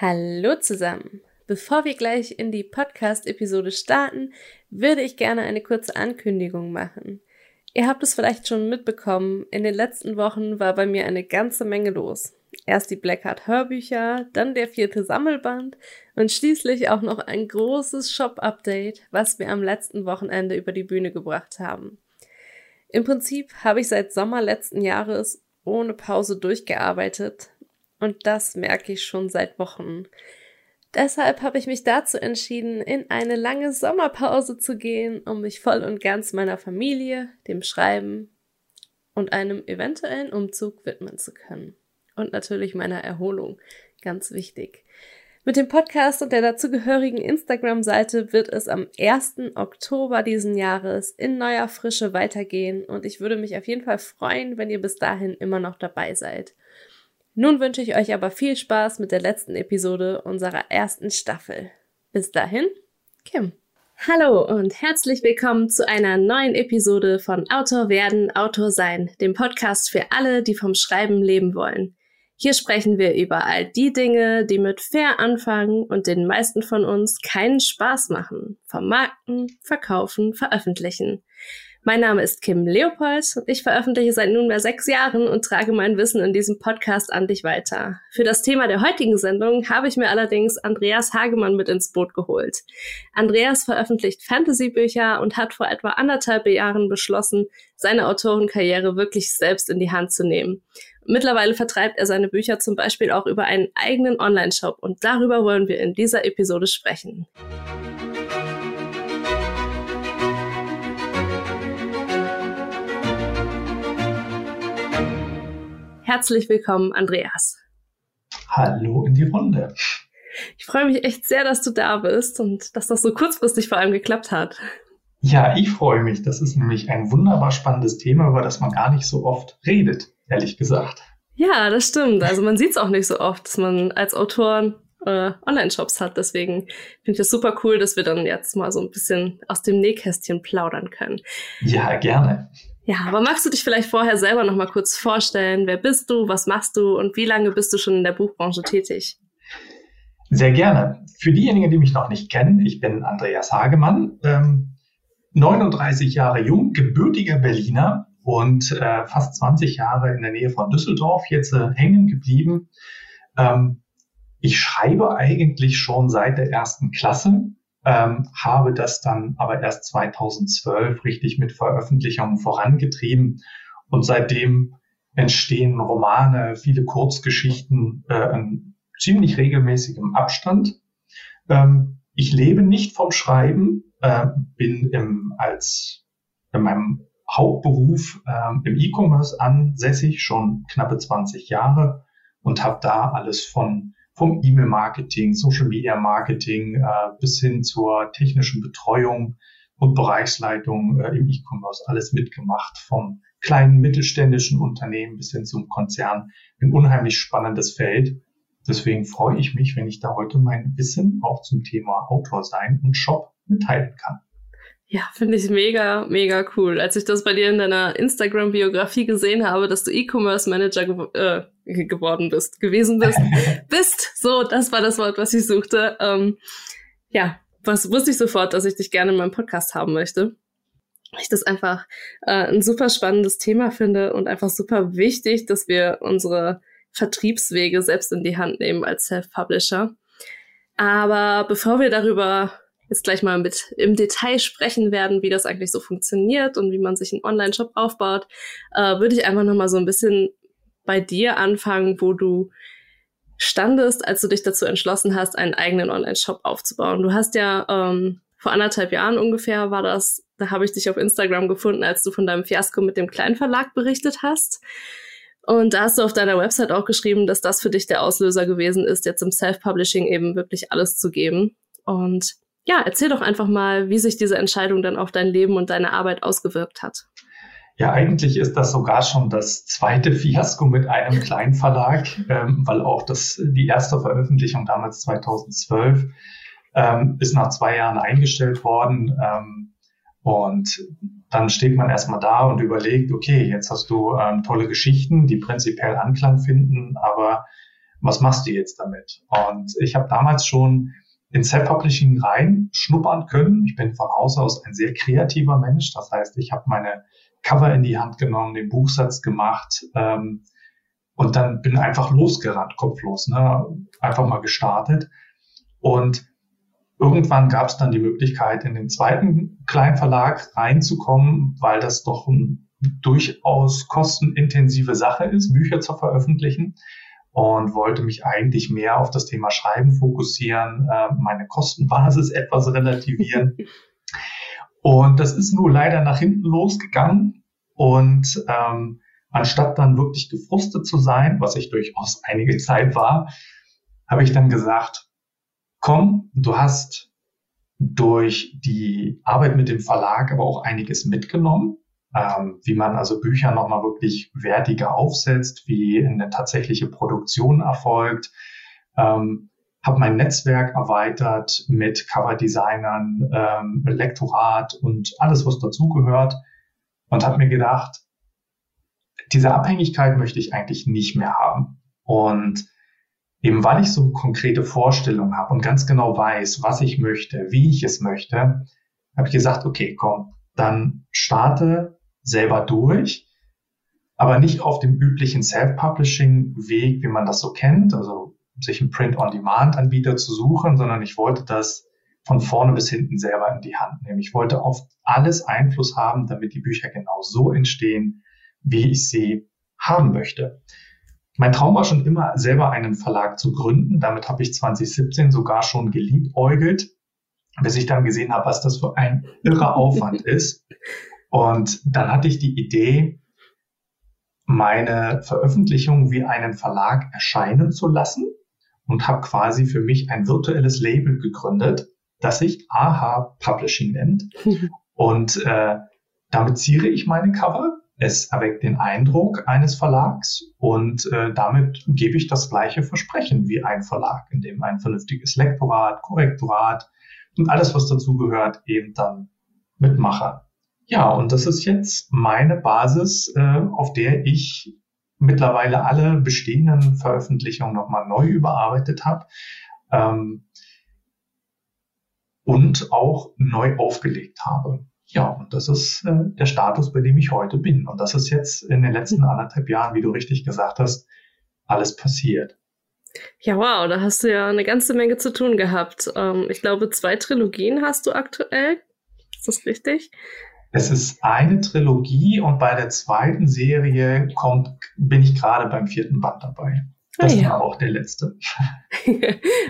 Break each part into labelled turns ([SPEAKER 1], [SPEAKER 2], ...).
[SPEAKER 1] Hallo zusammen. Bevor wir gleich in die Podcast-Episode starten, würde ich gerne eine kurze Ankündigung machen. Ihr habt es vielleicht schon mitbekommen, in den letzten Wochen war bei mir eine ganze Menge los. Erst die Blackheart Hörbücher, dann der vierte Sammelband und schließlich auch noch ein großes Shop-Update, was wir am letzten Wochenende über die Bühne gebracht haben. Im Prinzip habe ich seit Sommer letzten Jahres ohne Pause durchgearbeitet und das merke ich schon seit Wochen. Deshalb habe ich mich dazu entschieden, in eine lange Sommerpause zu gehen, um mich voll und ganz meiner Familie, dem Schreiben und einem eventuellen Umzug widmen zu können. Und natürlich meiner Erholung. Ganz wichtig. Mit dem Podcast und der dazugehörigen Instagram-Seite wird es am 1. Oktober diesen Jahres in neuer Frische weitergehen und ich würde mich auf jeden Fall freuen, wenn ihr bis dahin immer noch dabei seid. Nun wünsche ich euch aber viel Spaß mit der letzten Episode unserer ersten Staffel. Bis dahin, Kim. Hallo und herzlich willkommen zu einer neuen Episode von Autor werden, Autor sein, dem Podcast für alle, die vom Schreiben leben wollen. Hier sprechen wir über all die Dinge, die mit fair anfangen und den meisten von uns keinen Spaß machen. Vermarkten, verkaufen, veröffentlichen. Mein Name ist Kim Leopold und ich veröffentliche seit nunmehr sechs Jahren und trage mein Wissen in diesem Podcast an dich weiter. Für das Thema der heutigen Sendung habe ich mir allerdings Andreas Hagemann mit ins Boot geholt. Andreas veröffentlicht Fantasy-Bücher und hat vor etwa anderthalb Jahren beschlossen, seine Autorenkarriere wirklich selbst in die Hand zu nehmen. Mittlerweile vertreibt er seine Bücher zum Beispiel auch über einen eigenen Online-Shop und darüber wollen wir in dieser Episode sprechen. Herzlich willkommen, Andreas.
[SPEAKER 2] Hallo in die Runde.
[SPEAKER 1] Ich freue mich echt sehr, dass du da bist und dass das so kurzfristig vor allem geklappt hat.
[SPEAKER 2] Ja, ich freue mich. Das ist nämlich ein wunderbar spannendes Thema, über das man gar nicht so oft redet, ehrlich gesagt.
[SPEAKER 1] Ja, das stimmt. Also man sieht es auch nicht so oft, dass man als Autor äh, Online-Shops hat. Deswegen finde ich das super cool, dass wir dann jetzt mal so ein bisschen aus dem Nähkästchen plaudern können.
[SPEAKER 2] Ja, gerne.
[SPEAKER 1] Ja, aber magst du dich vielleicht vorher selber noch mal kurz vorstellen? Wer bist du? Was machst du? Und wie lange bist du schon in der Buchbranche tätig?
[SPEAKER 2] Sehr gerne. Für diejenigen, die mich noch nicht kennen, ich bin Andreas Hagemann, ähm, 39 Jahre jung, gebürtiger Berliner und äh, fast 20 Jahre in der Nähe von Düsseldorf jetzt äh, hängen geblieben. Ähm, ich schreibe eigentlich schon seit der ersten Klasse ähm, habe das dann aber erst 2012 richtig mit Veröffentlichungen vorangetrieben und seitdem entstehen Romane, viele Kurzgeschichten äh, in ziemlich regelmäßigem Abstand. Ähm, ich lebe nicht vom Schreiben, äh, bin im, als in meinem Hauptberuf äh, im E-Commerce ansässig, schon knappe 20 Jahre und habe da alles von vom E-Mail-Marketing, Social-Media-Marketing äh, bis hin zur technischen Betreuung und Bereichsleitung äh, im E-Commerce alles mitgemacht, vom kleinen mittelständischen Unternehmen bis hin zum Konzern. Ein unheimlich spannendes Feld. Deswegen freue ich mich, wenn ich da heute mein Wissen auch zum Thema Autor sein und Shop mitteilen kann.
[SPEAKER 1] Ja, finde ich mega, mega cool. Als ich das bei dir in deiner Instagram-Biografie gesehen habe, dass du E-Commerce Manager ge äh, geworden bist, gewesen bist, bist, so, das war das Wort, was ich suchte. Ähm, ja, was wusste ich sofort, dass ich dich gerne in meinem Podcast haben möchte. Ich das einfach äh, ein super spannendes Thema finde und einfach super wichtig, dass wir unsere Vertriebswege selbst in die Hand nehmen als Self-Publisher. Aber bevor wir darüber jetzt gleich mal mit im Detail sprechen werden, wie das eigentlich so funktioniert und wie man sich einen Online-Shop aufbaut, äh, würde ich einfach noch mal so ein bisschen bei dir anfangen, wo du standest, als du dich dazu entschlossen hast, einen eigenen Online-Shop aufzubauen. Du hast ja ähm, vor anderthalb Jahren ungefähr war das, da habe ich dich auf Instagram gefunden, als du von deinem Fiasko mit dem Kleinverlag berichtet hast. Und da hast du auf deiner Website auch geschrieben, dass das für dich der Auslöser gewesen ist, jetzt im Self-Publishing eben wirklich alles zu geben. Und ja, erzähl doch einfach mal, wie sich diese Entscheidung dann auf dein Leben und deine Arbeit ausgewirkt hat.
[SPEAKER 2] Ja, eigentlich ist das sogar schon das zweite Fiasko mit einem kleinen Verlag, ähm, weil auch das, die erste Veröffentlichung damals 2012 ähm, ist nach zwei Jahren eingestellt worden. Ähm, und dann steht man erstmal da und überlegt, okay, jetzt hast du ähm, tolle Geschichten, die prinzipiell Anklang finden, aber was machst du jetzt damit? Und ich habe damals schon in Self-Publishing rein schnuppern können. Ich bin von Haus aus ein sehr kreativer Mensch. Das heißt, ich habe meine Cover in die Hand genommen, den Buchsatz gemacht ähm, und dann bin einfach losgerannt, kopflos, ne? einfach mal gestartet. Und irgendwann gab es dann die Möglichkeit, in den zweiten Kleinverlag reinzukommen, weil das doch eine durchaus kostenintensive Sache ist, Bücher zu veröffentlichen und wollte mich eigentlich mehr auf das Thema Schreiben fokussieren, äh, meine Kostenbasis etwas relativieren. und das ist nur leider nach hinten losgegangen. Und ähm, anstatt dann wirklich gefrustet zu sein, was ich durchaus einige Zeit war, habe ich dann gesagt, komm, du hast durch die Arbeit mit dem Verlag aber auch einiges mitgenommen ähm, wie man also Bücher nochmal wirklich wertiger aufsetzt, wie eine tatsächliche Produktion erfolgt. Ähm, habe mein Netzwerk erweitert mit Cover-Designern, ähm, Lektorat und alles, was dazugehört und habe mir gedacht, diese Abhängigkeit möchte ich eigentlich nicht mehr haben. Und eben weil ich so konkrete Vorstellungen habe und ganz genau weiß, was ich möchte, wie ich es möchte, habe ich gesagt, okay, komm, dann starte selber durch, aber nicht auf dem üblichen Self-Publishing-Weg, wie man das so kennt, also sich einen Print-on-Demand-Anbieter zu suchen, sondern ich wollte das von vorne bis hinten selber in die Hand nehmen. Ich wollte auf alles Einfluss haben, damit die Bücher genau so entstehen, wie ich sie haben möchte. Mein Traum war schon immer, selber einen Verlag zu gründen. Damit habe ich 2017 sogar schon geliebäugelt, bis ich dann gesehen habe, was das für ein irrer Aufwand ist. Und dann hatte ich die Idee, meine Veröffentlichung wie einen Verlag erscheinen zu lassen und habe quasi für mich ein virtuelles Label gegründet, das sich AHA Publishing nennt. und äh, damit ziere ich meine Cover. Es erweckt den Eindruck eines Verlags und äh, damit gebe ich das gleiche Versprechen wie ein Verlag, in dem ein vernünftiges Lektorat, Korrektorat und alles, was dazugehört, eben dann mitmache. Ja, und das ist jetzt meine Basis, äh, auf der ich mittlerweile alle bestehenden Veröffentlichungen nochmal neu überarbeitet habe ähm, und auch neu aufgelegt habe. Ja, und das ist äh, der Status, bei dem ich heute bin. Und das ist jetzt in den letzten anderthalb Jahren, wie du richtig gesagt hast, alles passiert.
[SPEAKER 1] Ja, wow, da hast du ja eine ganze Menge zu tun gehabt. Ähm, ich glaube, zwei Trilogien hast du aktuell. Ist das richtig?
[SPEAKER 2] Es ist eine Trilogie und bei der zweiten Serie kommt, bin ich gerade beim vierten Band dabei. Das ah, ja. war auch der letzte.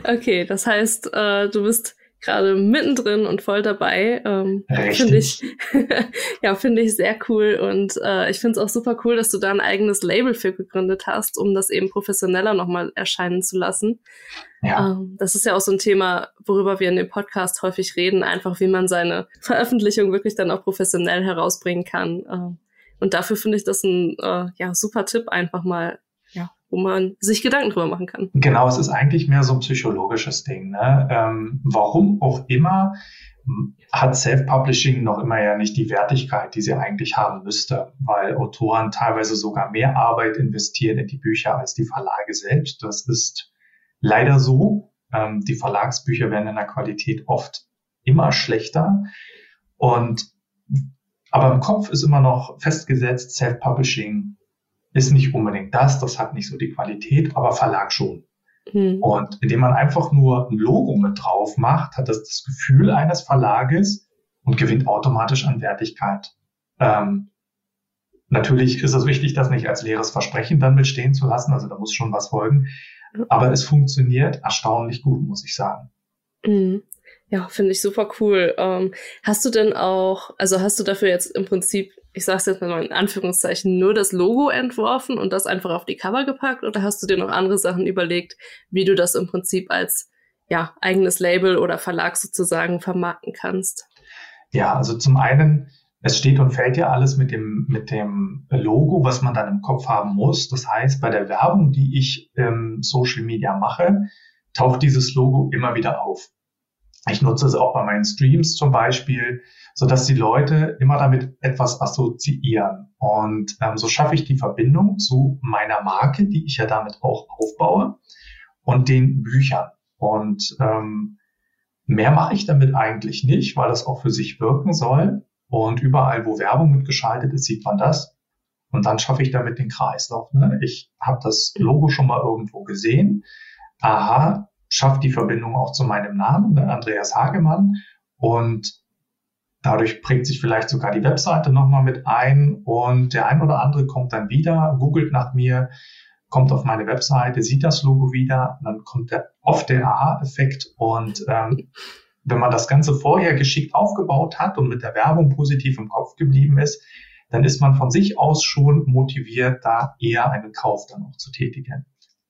[SPEAKER 1] okay, das heißt, äh, du bist gerade mittendrin und voll dabei. Ähm, finde ich, ja, finde ich sehr cool und äh, ich finde es auch super cool, dass du da ein eigenes Label für gegründet hast, um das eben professioneller nochmal erscheinen zu lassen. Ja. Ähm, das ist ja auch so ein Thema, worüber wir in dem Podcast häufig reden, einfach wie man seine Veröffentlichung wirklich dann auch professionell herausbringen kann. Äh, und dafür finde ich das ein äh, ja, super Tipp, einfach mal wo man sich Gedanken drüber machen kann.
[SPEAKER 2] Genau, es ist eigentlich mehr so ein psychologisches Ding. Ne? Ähm, warum auch immer hat Self-Publishing noch immer ja nicht die Wertigkeit, die sie eigentlich haben müsste, weil Autoren teilweise sogar mehr Arbeit investieren in die Bücher als die Verlage selbst. Das ist leider so. Ähm, die Verlagsbücher werden in der Qualität oft immer schlechter. Und aber im Kopf ist immer noch festgesetzt, Self-Publishing ist nicht unbedingt das, das hat nicht so die Qualität, aber Verlag schon. Mhm. Und indem man einfach nur ein Logo mit drauf macht, hat das das Gefühl eines Verlages und gewinnt automatisch an Wertigkeit. Ähm, natürlich ist es wichtig, das nicht als leeres Versprechen dann mitstehen zu lassen, also da muss schon was folgen. Aber es funktioniert erstaunlich gut, muss ich sagen.
[SPEAKER 1] Mhm. Ja, finde ich super cool. Ähm, hast du denn auch, also hast du dafür jetzt im Prinzip ich sag's jetzt mal in Anführungszeichen, nur das Logo entworfen und das einfach auf die Cover gepackt? Oder hast du dir noch andere Sachen überlegt, wie du das im Prinzip als ja, eigenes Label oder Verlag sozusagen vermarkten kannst?
[SPEAKER 2] Ja, also zum einen, es steht und fällt ja alles mit dem, mit dem Logo, was man dann im Kopf haben muss. Das heißt, bei der Werbung, die ich im Social Media mache, taucht dieses Logo immer wieder auf. Ich nutze es auch bei meinen Streams zum Beispiel, so dass die Leute immer damit etwas assoziieren. Und ähm, so schaffe ich die Verbindung zu meiner Marke, die ich ja damit auch aufbaue, und den Büchern. Und ähm, mehr mache ich damit eigentlich nicht, weil das auch für sich wirken soll. Und überall, wo Werbung mitgeschaltet ist, sieht man das. Und dann schaffe ich damit den Kreislauf. Ne? Ich habe das Logo schon mal irgendwo gesehen. Aha, schafft die Verbindung auch zu meinem Namen, ne? Andreas Hagemann. Und dadurch prägt sich vielleicht sogar die Webseite nochmal mit ein. Und der ein oder andere kommt dann wieder, googelt nach mir, kommt auf meine Webseite, sieht das Logo wieder. dann kommt der, oft der Aha-Effekt. Und ähm, wenn man das Ganze vorher geschickt aufgebaut hat und mit der Werbung positiv im Kopf geblieben ist, dann ist man von sich aus schon motiviert, da eher einen Kauf dann auch zu tätigen.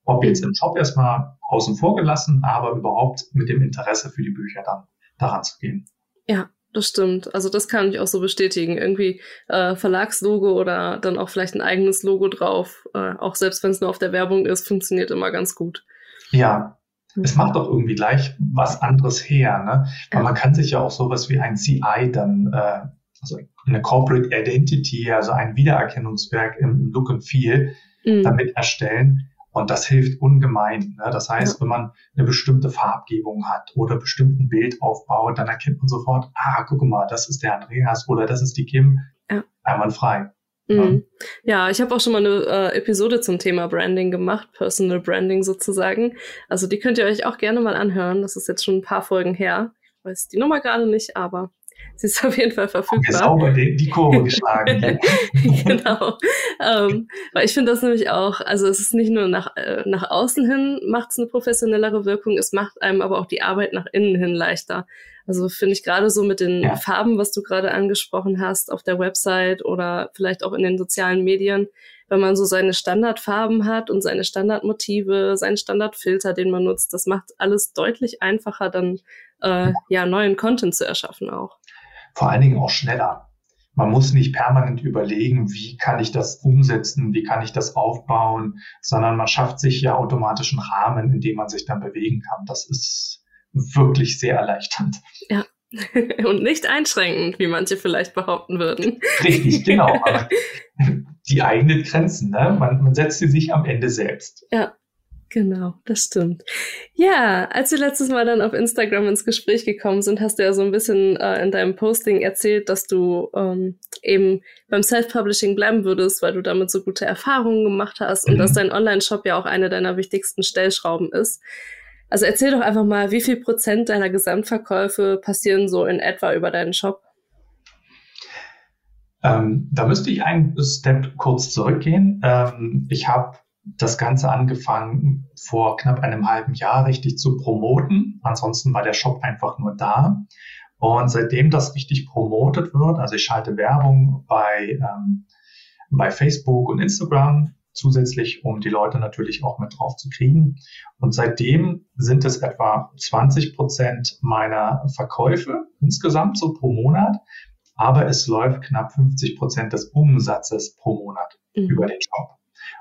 [SPEAKER 2] Ob jetzt im Shop erstmal außen vor gelassen, aber überhaupt mit dem Interesse für die Bücher dann daran zu gehen.
[SPEAKER 1] Ja, das stimmt. Also das kann ich auch so bestätigen. Irgendwie äh, Verlagslogo oder dann auch vielleicht ein eigenes Logo drauf, äh, auch selbst wenn es nur auf der Werbung ist, funktioniert immer ganz gut.
[SPEAKER 2] Ja, mhm. es macht doch irgendwie gleich was anderes her, ne? Weil ja. man kann sich ja auch sowas wie ein CI dann äh, also eine Corporate Identity, also ein Wiedererkennungswerk im Look and Feel mhm. damit erstellen. Und das hilft ungemein. Ne? Das heißt, wenn man eine bestimmte Farbgebung hat oder bestimmten Bild aufbaut, dann erkennt man sofort, ah, guck mal, das ist der Andreas oder das ist die Kim. Ja. Einwandfrei.
[SPEAKER 1] Mhm. Ja, ich habe auch schon mal eine äh, Episode zum Thema Branding gemacht, Personal Branding sozusagen. Also die könnt ihr euch auch gerne mal anhören. Das ist jetzt schon ein paar Folgen her. Ich weiß die Nummer gerade nicht, aber Sie ist auf jeden Fall verfügbar.
[SPEAKER 2] Sauber die, die Kurve geschlagen.
[SPEAKER 1] genau. Ähm, weil ich finde das nämlich auch, also es ist nicht nur nach, äh, nach außen hin macht es eine professionellere Wirkung, es macht einem aber auch die Arbeit nach innen hin leichter. Also finde ich gerade so mit den ja. Farben, was du gerade angesprochen hast, auf der Website oder vielleicht auch in den sozialen Medien, wenn man so seine Standardfarben hat und seine Standardmotive, seinen Standardfilter, den man nutzt, das macht alles deutlich einfacher, dann äh, ja neuen Content zu erschaffen auch
[SPEAKER 2] vor allen Dingen auch schneller. Man muss nicht permanent überlegen, wie kann ich das umsetzen, wie kann ich das aufbauen, sondern man schafft sich ja automatisch einen Rahmen, in dem man sich dann bewegen kann. Das ist wirklich sehr erleichternd.
[SPEAKER 1] Ja. Und nicht einschränkend, wie manche vielleicht behaupten würden.
[SPEAKER 2] Richtig, genau. Aber die eigenen Grenzen, ne? Man, man setzt sie sich am Ende selbst.
[SPEAKER 1] Ja. Genau, das stimmt. Ja, als wir letztes Mal dann auf Instagram ins Gespräch gekommen sind, hast du ja so ein bisschen äh, in deinem Posting erzählt, dass du ähm, eben beim Self-Publishing bleiben würdest, weil du damit so gute Erfahrungen gemacht hast mhm. und dass dein Online-Shop ja auch eine deiner wichtigsten Stellschrauben ist. Also erzähl doch einfach mal, wie viel Prozent deiner Gesamtverkäufe passieren so in etwa über deinen Shop?
[SPEAKER 2] Ähm, da müsste ich einen Step kurz zurückgehen. Ähm, ich habe das Ganze angefangen, vor knapp einem halben Jahr richtig zu promoten. Ansonsten war der Shop einfach nur da. Und seitdem das richtig promotet wird, also ich schalte Werbung bei, ähm, bei Facebook und Instagram zusätzlich, um die Leute natürlich auch mit drauf zu kriegen. Und seitdem sind es etwa 20 Prozent meiner Verkäufe insgesamt so pro Monat. Aber es läuft knapp 50 Prozent des Umsatzes pro Monat mhm. über den Shop.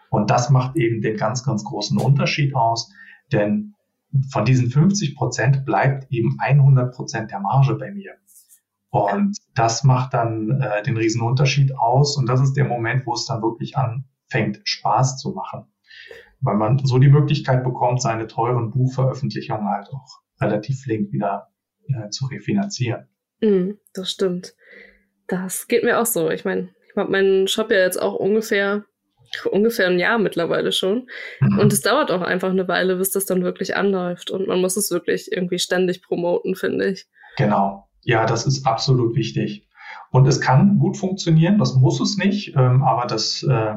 [SPEAKER 2] Und das macht eben den ganz, ganz großen Unterschied aus, denn von diesen 50 Prozent bleibt eben 100 Prozent der Marge bei mir. Und das macht dann äh, den riesen Unterschied aus. Und das ist der Moment, wo es dann wirklich anfängt, Spaß zu machen. Weil man so die Möglichkeit bekommt, seine teuren Buchveröffentlichungen halt auch relativ flink wieder äh, zu refinanzieren.
[SPEAKER 1] Mm, das stimmt. Das geht mir auch so. Ich meine, ich habe meinen Shop ja jetzt auch ungefähr ungefähr ein Jahr mittlerweile schon. Mhm. Und es dauert auch einfach eine Weile, bis das dann wirklich anläuft. Und man muss es wirklich irgendwie ständig promoten, finde ich.
[SPEAKER 2] Genau. Ja, das ist absolut wichtig. Und es kann gut funktionieren, das muss es nicht, ähm, aber das, äh,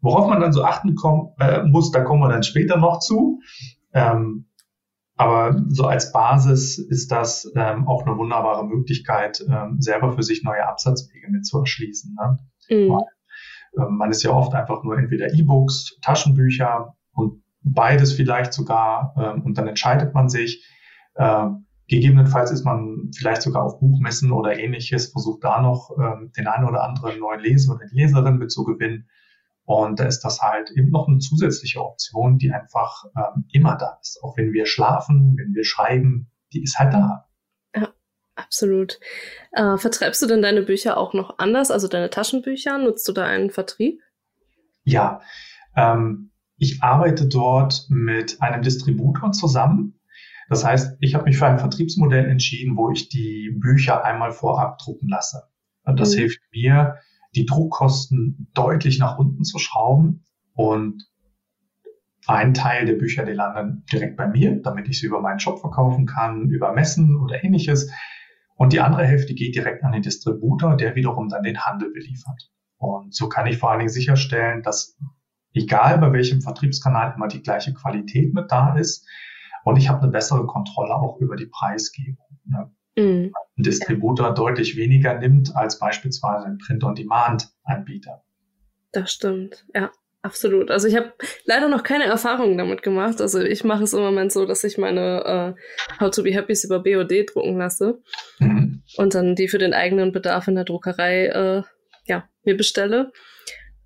[SPEAKER 2] worauf man dann so achten komm, äh, muss, da kommen wir dann später noch zu. Ähm, aber so als Basis ist das ähm, auch eine wunderbare Möglichkeit, ähm, selber für sich neue Absatzwege mit zu erschließen. Ne? Mhm. Ähm, man ist ja oft einfach nur entweder E-Books, Taschenbücher und beides vielleicht sogar ähm, und dann entscheidet man sich. Ähm, gegebenenfalls ist man vielleicht sogar auf Buchmessen oder ähnliches, versucht da noch den einen oder anderen neuen Leser oder Leserin mit zu gewinnen. Und da ist das halt eben noch eine zusätzliche Option, die einfach immer da ist. Auch wenn wir schlafen, wenn wir schreiben, die ist halt da.
[SPEAKER 1] Absolut. Äh, vertreibst du denn deine Bücher auch noch anders, also deine Taschenbücher? Nutzt du da einen Vertrieb?
[SPEAKER 2] Ja, ähm, ich arbeite dort mit einem Distributor zusammen. Das heißt, ich habe mich für ein Vertriebsmodell entschieden, wo ich die Bücher einmal vorab drucken lasse. Und das mhm. hilft mir, die Druckkosten deutlich nach unten zu schrauben und ein Teil der Bücher, die landen direkt bei mir, damit ich sie über meinen Shop verkaufen kann, über Messen oder ähnliches. Und die andere Hälfte geht direkt an den Distributor, der wiederum dann den Handel beliefert. Und so kann ich vor allen Dingen sicherstellen, dass egal bei welchem Vertriebskanal immer die gleiche Qualität mit da ist. Und ich habe eine bessere Kontrolle auch über die Preisgebung. Ne? Mhm. Ein Distributor ja. deutlich weniger nimmt als beispielsweise ein Print-on-Demand-Anbieter.
[SPEAKER 1] Das stimmt, ja. Absolut. Also ich habe leider noch keine Erfahrungen damit gemacht. Also ich mache es im Moment so, dass ich meine äh, How to Be Happys über BOD drucken lasse mhm. und dann die für den eigenen Bedarf in der Druckerei äh, ja mir bestelle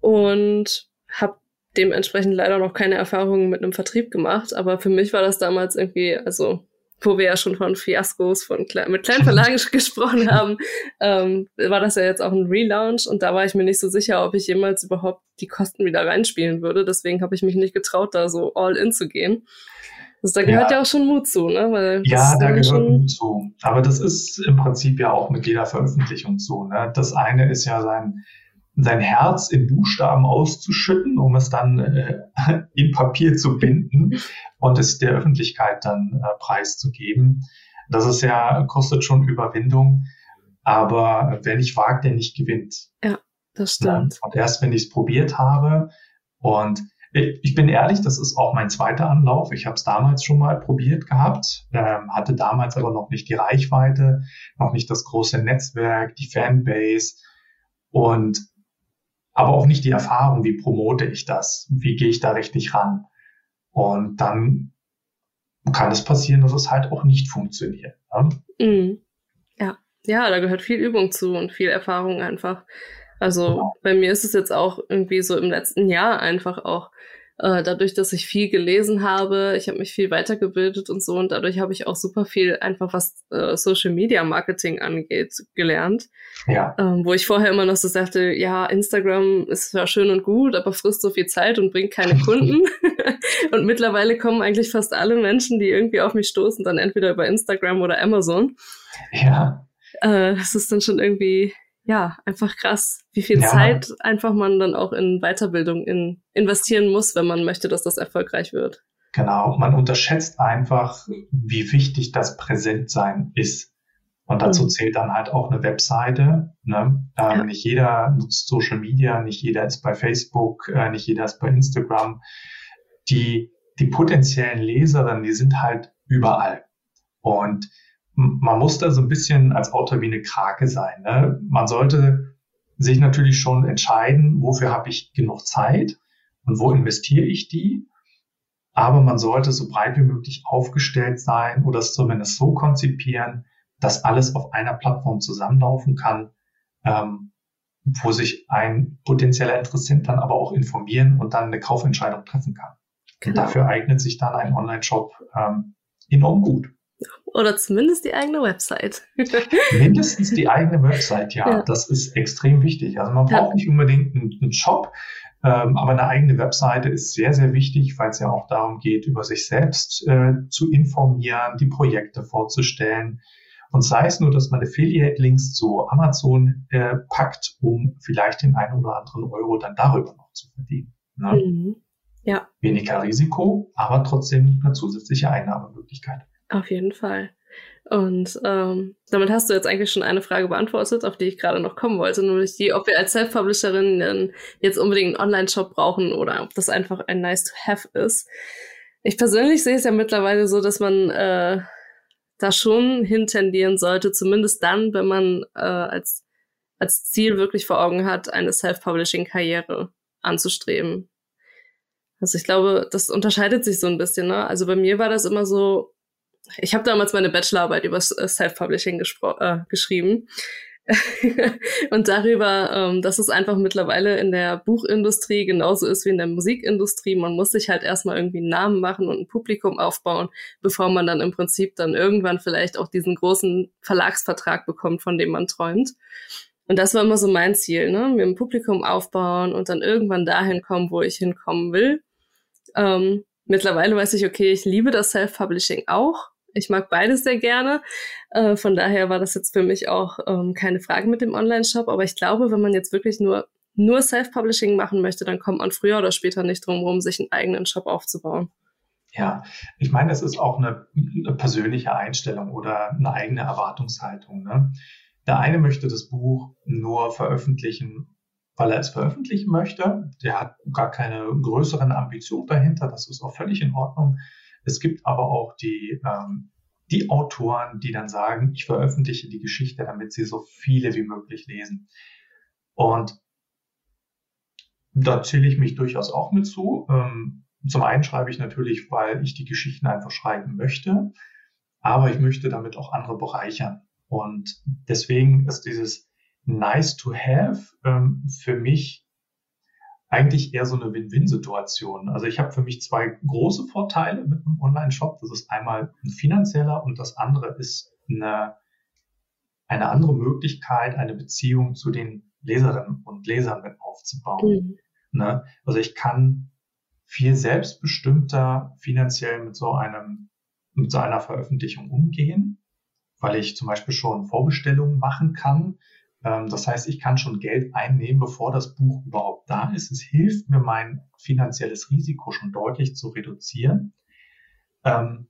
[SPEAKER 1] und habe dementsprechend leider noch keine Erfahrungen mit einem Vertrieb gemacht. Aber für mich war das damals irgendwie, also wo wir ja schon von Fiaskos von Kle mit kleinen Verlagen gesprochen haben, ähm, war das ja jetzt auch ein Relaunch und da war ich mir nicht so sicher, ob ich jemals überhaupt die Kosten wieder reinspielen würde. Deswegen habe ich mich nicht getraut, da so all in zu gehen. Also da gehört ja. ja auch schon Mut zu, ne?
[SPEAKER 2] Weil ja, da gehört schon... Mut zu. Aber das ist im Prinzip ja auch mit jeder Veröffentlichung so. Ne? Das eine ist ja sein sein Herz in Buchstaben auszuschütten, um es dann äh, in Papier zu binden und es der Öffentlichkeit dann äh, preiszugeben. Das ist ja, kostet schon Überwindung. Aber wer nicht wagt, der nicht gewinnt.
[SPEAKER 1] Ja, das stimmt.
[SPEAKER 2] und erst wenn ich es probiert habe und ich bin ehrlich, das ist auch mein zweiter Anlauf. Ich habe es damals schon mal probiert gehabt, ähm, hatte damals aber noch nicht die Reichweite, noch nicht das große Netzwerk, die Fanbase. Und aber auch nicht die Erfahrung, wie promote ich das, wie gehe ich da richtig ran. Und dann kann es passieren, dass es halt auch nicht funktioniert.
[SPEAKER 1] Ne? Mhm. Ja, ja, da gehört viel Übung zu und viel Erfahrung einfach. Also genau. bei mir ist es jetzt auch irgendwie so im letzten Jahr einfach auch äh, dadurch, dass ich viel gelesen habe, ich habe mich viel weitergebildet und so und dadurch habe ich auch super viel einfach was äh, Social Media Marketing angeht gelernt. Ja. Ähm, wo ich vorher immer noch so sagte, ja, Instagram ist zwar schön und gut, aber frisst so viel Zeit und bringt keine Kunden. und mittlerweile kommen eigentlich fast alle Menschen, die irgendwie auf mich stoßen, dann entweder über Instagram oder Amazon.
[SPEAKER 2] Ja.
[SPEAKER 1] Äh, das ist dann schon irgendwie ja, einfach krass, wie viel ja. Zeit einfach man dann auch in Weiterbildung in, investieren muss, wenn man möchte, dass das erfolgreich wird.
[SPEAKER 2] Genau, man unterschätzt einfach, wie wichtig das Präsentsein ist. Und dazu mhm. zählt dann halt auch eine Webseite. Ne? Ähm, ja. Nicht jeder nutzt Social Media, nicht jeder ist bei Facebook, äh, nicht jeder ist bei Instagram. Die, die potenziellen Leserinnen, die sind halt überall. Und man muss da so ein bisschen als Autor wie eine Krake sein. Ne? Man sollte sich natürlich schon entscheiden, wofür habe ich genug Zeit und wo investiere ich die. Aber man sollte so breit wie möglich aufgestellt sein oder es zumindest so konzipieren, dass alles auf einer Plattform zusammenlaufen kann, ähm, wo sich ein potenzieller Interessent dann aber auch informieren und dann eine Kaufentscheidung treffen kann. Genau. Dafür eignet sich dann ein Online-Shop ähm, enorm gut.
[SPEAKER 1] Oder zumindest die eigene Website.
[SPEAKER 2] Mindestens die eigene Website, ja. ja. Das ist extrem wichtig. Also man braucht ja. nicht unbedingt einen, einen Shop, ähm, aber eine eigene Webseite ist sehr, sehr wichtig, weil es ja auch darum geht, über sich selbst äh, zu informieren, die Projekte vorzustellen. Und sei es nur, dass man Affiliate-Links zu Amazon äh, packt, um vielleicht den einen oder anderen Euro dann darüber noch zu verdienen. Ne? Mhm. Ja. Weniger Risiko, aber trotzdem eine zusätzliche Einnahmemöglichkeit.
[SPEAKER 1] Auf jeden Fall. Und ähm, damit hast du jetzt eigentlich schon eine Frage beantwortet, auf die ich gerade noch kommen wollte, nämlich die, ob wir als Self-Publisherin jetzt unbedingt einen Online-Shop brauchen oder ob das einfach ein Nice-to-Have ist. Ich persönlich sehe es ja mittlerweile so, dass man äh, da schon hintendieren sollte, zumindest dann, wenn man äh, als, als Ziel wirklich vor Augen hat, eine Self-Publishing-Karriere anzustreben. Also ich glaube, das unterscheidet sich so ein bisschen. Ne? Also bei mir war das immer so, ich habe damals meine Bachelorarbeit über Self-Publishing äh, geschrieben. und darüber, ähm, dass es einfach mittlerweile in der Buchindustrie genauso ist wie in der Musikindustrie. Man muss sich halt erstmal irgendwie einen Namen machen und ein Publikum aufbauen, bevor man dann im Prinzip dann irgendwann vielleicht auch diesen großen Verlagsvertrag bekommt, von dem man träumt. Und das war immer so mein Ziel, ne? Mir ein Publikum aufbauen und dann irgendwann dahin kommen, wo ich hinkommen will. Ähm, mittlerweile weiß ich, okay, ich liebe das Self-Publishing auch. Ich mag beides sehr gerne. Äh, von daher war das jetzt für mich auch ähm, keine Frage mit dem Online-Shop. Aber ich glaube, wenn man jetzt wirklich nur, nur Self-Publishing machen möchte, dann kommt man früher oder später nicht drum herum, sich einen eigenen Shop aufzubauen.
[SPEAKER 2] Ja, ich meine, das ist auch eine, eine persönliche Einstellung oder eine eigene Erwartungshaltung. Ne? Der eine möchte das Buch nur veröffentlichen, weil er es veröffentlichen möchte. Der hat gar keine größeren Ambitionen dahinter. Das ist auch völlig in Ordnung. Es gibt aber auch die, ähm, die Autoren, die dann sagen, ich veröffentliche die Geschichte, damit sie so viele wie möglich lesen. Und da zähle ich mich durchaus auch mit zu. Ähm, zum einen schreibe ich natürlich, weil ich die Geschichten einfach schreiben möchte, aber ich möchte damit auch andere bereichern. Und deswegen ist dieses nice to have ähm, für mich eigentlich eher so eine Win-Win-Situation. Also ich habe für mich zwei große Vorteile mit einem Online-Shop. Das ist einmal ein finanzieller und das andere ist eine, eine andere Möglichkeit, eine Beziehung zu den Leserinnen und Lesern mit aufzubauen. Mhm. Ne? Also ich kann viel selbstbestimmter finanziell mit so einem, mit so einer Veröffentlichung umgehen, weil ich zum Beispiel schon Vorbestellungen machen kann das heißt, ich kann schon Geld einnehmen, bevor das Buch überhaupt da ist. Es hilft mir, mein finanzielles Risiko schon deutlich zu reduzieren. Ähm,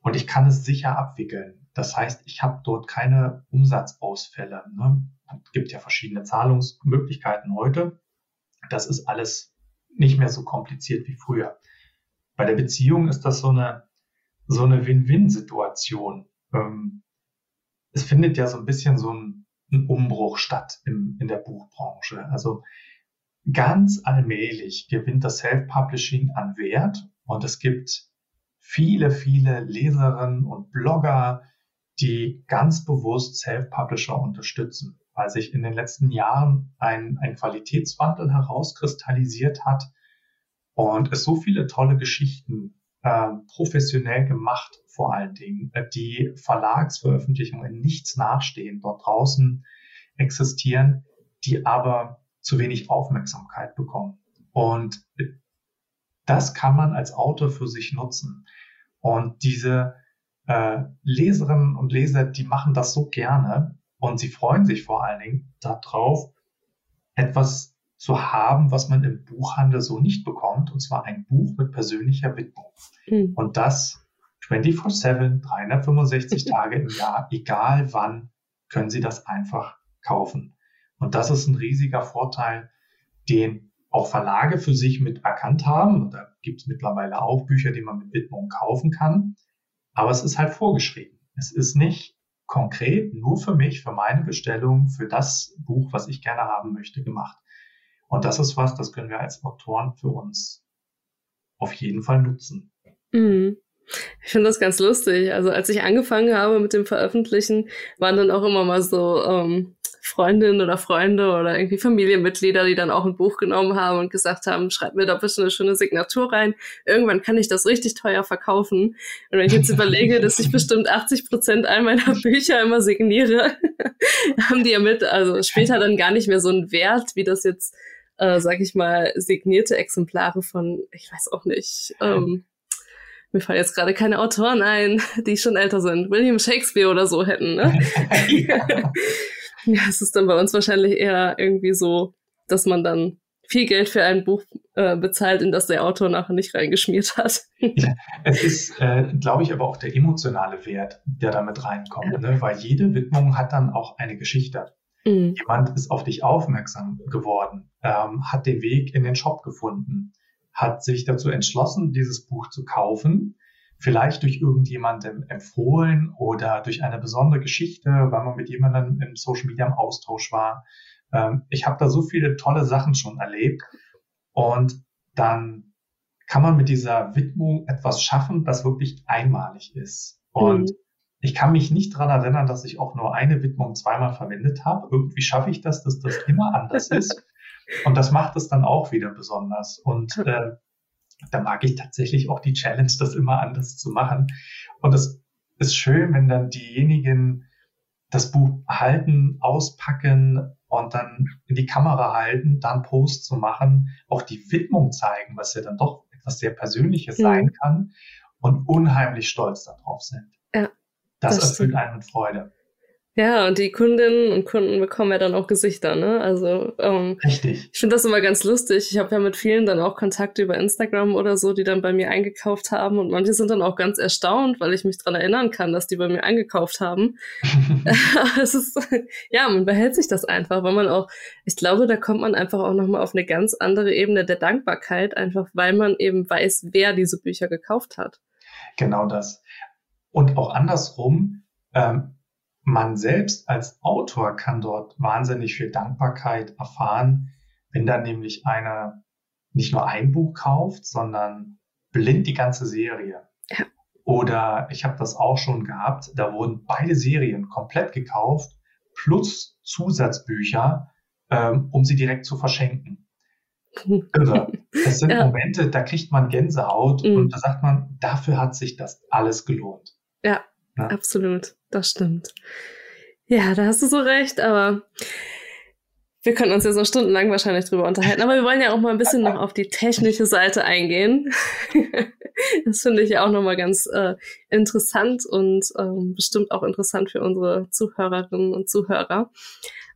[SPEAKER 2] und ich kann es sicher abwickeln. Das heißt, ich habe dort keine Umsatzausfälle. Ne? Es gibt ja verschiedene Zahlungsmöglichkeiten heute. Das ist alles nicht mehr so kompliziert wie früher. Bei der Beziehung ist das so eine, so eine Win-Win-Situation. Ähm, es findet ja so ein bisschen so ein ein Umbruch statt im, in der Buchbranche. Also ganz allmählich gewinnt das Self-Publishing an Wert und es gibt viele, viele Leserinnen und Blogger, die ganz bewusst Self-Publisher unterstützen, weil sich in den letzten Jahren ein, ein Qualitätswandel herauskristallisiert hat und es so viele tolle Geschichten äh, professionell gemacht vor allen Dingen, äh, die Verlagsveröffentlichungen nichts nachstehen, dort draußen existieren, die aber zu wenig Aufmerksamkeit bekommen. Und das kann man als Autor für sich nutzen. Und diese äh, Leserinnen und Leser, die machen das so gerne und sie freuen sich vor allen Dingen darauf, etwas zu haben, was man im Buchhandel so nicht bekommt, und zwar ein Buch mit persönlicher Widmung. Mhm. Und das 24-7, 365 Tage im Jahr, egal wann, können Sie das einfach kaufen. Und das ist ein riesiger Vorteil, den auch Verlage für sich mit erkannt haben. Und da gibt es mittlerweile auch Bücher, die man mit Widmung kaufen kann. Aber es ist halt vorgeschrieben. Es ist nicht konkret nur für mich, für meine Bestellung, für das Buch, was ich gerne haben möchte, gemacht. Und das ist was, das können wir als Autoren für uns auf jeden Fall nutzen.
[SPEAKER 1] Mhm. Ich finde das ganz lustig. Also als ich angefangen habe mit dem Veröffentlichen, waren dann auch immer mal so ähm, Freundinnen oder Freunde oder irgendwie Familienmitglieder, die dann auch ein Buch genommen haben und gesagt haben, schreib mir da bitte eine schöne Signatur rein. Irgendwann kann ich das richtig teuer verkaufen. Und wenn ich jetzt überlege, dass ich bestimmt 80 Prozent all meiner Bücher immer signiere, haben die ja mit, also später dann gar nicht mehr so einen Wert, wie das jetzt äh, sag ich mal, signierte Exemplare von, ich weiß auch nicht, ähm, mir fallen jetzt gerade keine Autoren ein, die schon älter sind, William Shakespeare oder so hätten. Ne? ja, es ist dann bei uns wahrscheinlich eher irgendwie so, dass man dann viel Geld für ein Buch äh, bezahlt, in das der Autor nachher nicht reingeschmiert hat.
[SPEAKER 2] es ist, äh, glaube ich, aber auch der emotionale Wert, der damit reinkommt, ja. ne? weil jede Widmung hat dann auch eine Geschichte. Mhm. Jemand ist auf dich aufmerksam geworden, ähm, hat den Weg in den Shop gefunden, hat sich dazu entschlossen, dieses Buch zu kaufen, vielleicht durch irgendjemanden empfohlen oder durch eine besondere Geschichte, weil man mit jemandem im Social Media im Austausch war. Ähm, ich habe da so viele tolle Sachen schon erlebt und dann kann man mit dieser Widmung etwas schaffen, das wirklich einmalig ist. Und mhm ich kann mich nicht dran erinnern, dass ich auch nur eine Widmung zweimal verwendet habe. Irgendwie schaffe ich das, dass das immer anders ist. Und das macht es dann auch wieder besonders. Und äh, da mag ich tatsächlich auch die Challenge, das immer anders zu machen. Und es ist schön, wenn dann diejenigen das Buch halten, auspacken und dann in die Kamera halten, dann Post zu machen, auch die Widmung zeigen, was ja dann doch etwas sehr Persönliches mhm. sein kann und unheimlich stolz darauf sind. Das, das erfüllt einen mit Freude.
[SPEAKER 1] Ja, und die Kundinnen und Kunden bekommen ja dann auch Gesichter, ne? Also ähm,
[SPEAKER 2] Richtig.
[SPEAKER 1] Ich finde das immer ganz lustig. Ich habe ja mit vielen dann auch Kontakte über Instagram oder so, die dann bei mir eingekauft haben. Und manche sind dann auch ganz erstaunt, weil ich mich dran erinnern kann, dass die bei mir eingekauft haben. es ist, ja, man behält sich das einfach, weil man auch, ich glaube, da kommt man einfach auch nochmal auf eine ganz andere Ebene der Dankbarkeit, einfach weil man eben weiß, wer diese Bücher gekauft hat.
[SPEAKER 2] Genau das. Und auch andersrum, ähm, man selbst als Autor kann dort wahnsinnig viel Dankbarkeit erfahren, wenn dann nämlich einer nicht nur ein Buch kauft, sondern blind die ganze Serie. Ja. Oder ich habe das auch schon gehabt, da wurden beide Serien komplett gekauft, plus Zusatzbücher, ähm, um sie direkt zu verschenken. Irre. Das sind ja. Momente, da kriegt man Gänsehaut mhm. und da sagt man, dafür hat sich das alles gelohnt.
[SPEAKER 1] Ja, ja. Absolut, das stimmt. Ja, da hast du so recht, aber wir können uns ja so stundenlang wahrscheinlich drüber unterhalten. Aber wir wollen ja auch mal ein bisschen noch auf die technische Seite eingehen. das finde ich ja auch nochmal ganz äh, interessant und ähm, bestimmt auch interessant für unsere Zuhörerinnen und Zuhörer.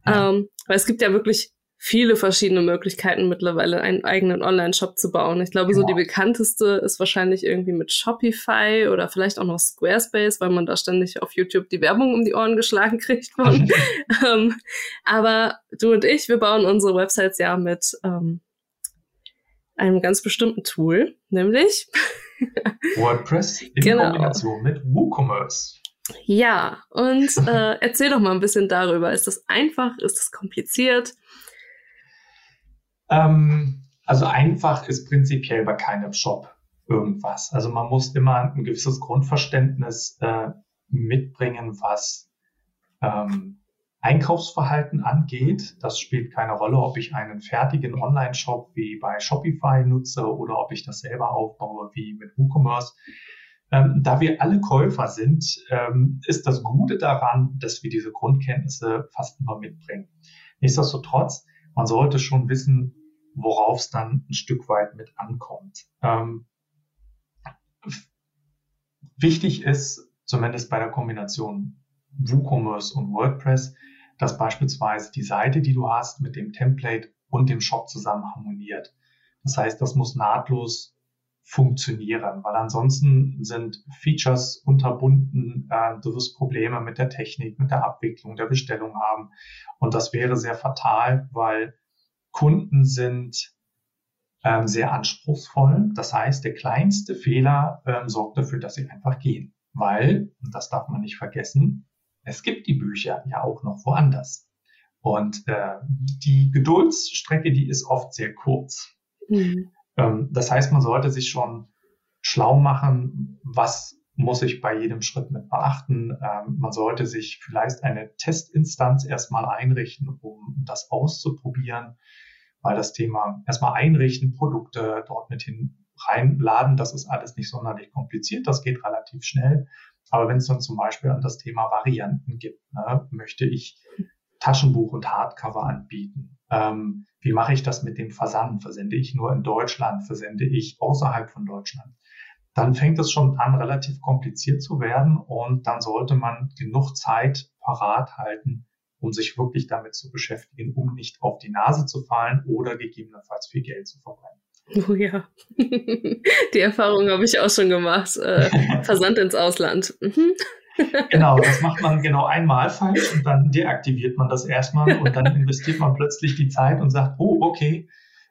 [SPEAKER 1] Ja. Ähm, weil es gibt ja wirklich viele verschiedene Möglichkeiten mittlerweile einen eigenen Online-Shop zu bauen. Ich glaube, genau. so die bekannteste ist wahrscheinlich irgendwie mit Shopify oder vielleicht auch noch Squarespace, weil man da ständig auf YouTube die Werbung um die Ohren geschlagen kriegt ähm, aber du und ich, wir bauen unsere Websites ja mit ähm, einem ganz bestimmten Tool, nämlich
[SPEAKER 2] WordPress in genau. Kombination mit WooCommerce.
[SPEAKER 1] Ja, und äh, erzähl doch mal ein bisschen darüber. Ist das einfach? Ist das kompliziert?
[SPEAKER 2] Ähm, also einfach ist prinzipiell bei keinem Shop irgendwas. Also man muss immer ein gewisses Grundverständnis äh, mitbringen, was ähm, Einkaufsverhalten angeht. Das spielt keine Rolle, ob ich einen fertigen Online-Shop wie bei Shopify nutze oder ob ich das selber aufbaue wie mit WooCommerce. Ähm, da wir alle Käufer sind, ähm, ist das Gute daran, dass wir diese Grundkenntnisse fast immer mitbringen. Nichtsdestotrotz, man sollte schon wissen, worauf es dann ein Stück weit mit ankommt. Ähm, wichtig ist, zumindest bei der Kombination WooCommerce und WordPress, dass beispielsweise die Seite, die du hast, mit dem Template und dem Shop zusammen harmoniert. Das heißt, das muss nahtlos funktionieren, weil ansonsten sind Features unterbunden, äh, du wirst Probleme mit der Technik, mit der Abwicklung, der Bestellung haben. Und das wäre sehr fatal, weil Kunden sind ähm, sehr anspruchsvoll. Das heißt, der kleinste Fehler ähm, sorgt dafür, dass sie einfach gehen. Weil, und das darf man nicht vergessen, es gibt die Bücher ja auch noch woanders. Und äh, die Geduldsstrecke, die ist oft sehr kurz. Mhm. Ähm, das heißt, man sollte sich schon schlau machen, was muss ich bei jedem Schritt mit beachten. Ähm, man sollte sich vielleicht eine Testinstanz erstmal einrichten, um das auszuprobieren, weil das Thema erstmal einrichten, Produkte dort mit hin reinladen, das ist alles nicht sonderlich kompliziert, das geht relativ schnell. Aber wenn es dann zum Beispiel an das Thema Varianten gibt, ne, möchte ich Taschenbuch und Hardcover anbieten? Ähm, wie mache ich das mit dem Versand? Versende ich nur in Deutschland? Versende ich außerhalb von Deutschland? Dann fängt es schon an, relativ kompliziert zu werden und dann sollte man genug Zeit parat halten, um sich wirklich damit zu beschäftigen, um nicht auf die Nase zu fallen oder gegebenenfalls viel Geld zu verbrennen.
[SPEAKER 1] Oh ja, die Erfahrung habe ich auch schon gemacht. Äh, Versand ins Ausland. Mhm.
[SPEAKER 2] genau, das macht man genau einmal falsch und dann deaktiviert man das erstmal und dann investiert man plötzlich die Zeit und sagt, oh, okay,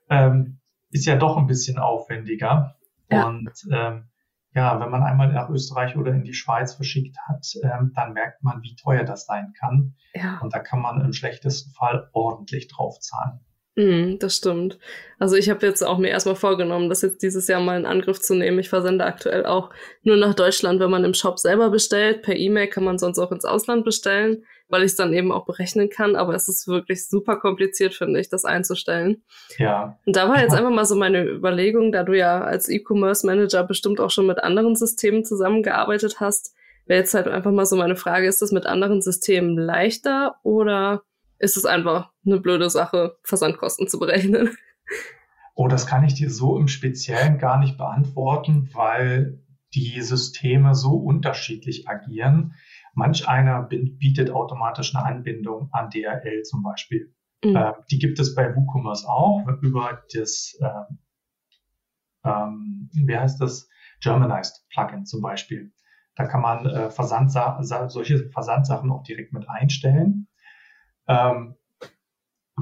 [SPEAKER 2] ähm, ist ja doch ein bisschen aufwendiger. Ja. Und ähm, ja, wenn man einmal nach Österreich oder in die Schweiz verschickt hat, ähm, dann merkt man, wie teuer das sein kann. Ja. Und da kann man im schlechtesten Fall ordentlich drauf zahlen.
[SPEAKER 1] Mm, das stimmt. Also ich habe jetzt auch mir erstmal vorgenommen, das jetzt dieses Jahr mal in Angriff zu nehmen. Ich versende aktuell auch nur nach Deutschland, wenn man im Shop selber bestellt. Per E-Mail kann man sonst auch ins Ausland bestellen, weil ich es dann eben auch berechnen kann. Aber es ist wirklich super kompliziert, finde ich, das einzustellen.
[SPEAKER 2] Ja.
[SPEAKER 1] Und da war jetzt einfach mal so meine Überlegung, da du ja als E-Commerce Manager bestimmt auch schon mit anderen Systemen zusammengearbeitet hast, wäre jetzt halt einfach mal so meine Frage, ist das mit anderen Systemen leichter oder ist es einfach eine blöde Sache, Versandkosten zu berechnen.
[SPEAKER 2] Oh, das kann ich dir so im Speziellen gar nicht beantworten, weil die Systeme so unterschiedlich agieren. Manch einer bietet automatisch eine Anbindung an DRL zum Beispiel. Mhm. Äh, die gibt es bei WooCommerce auch über das, äh, ähm, wie heißt das, Germanized Plugin zum Beispiel. Da kann man äh, Versandsa solche Versandsachen auch direkt mit einstellen. Ähm,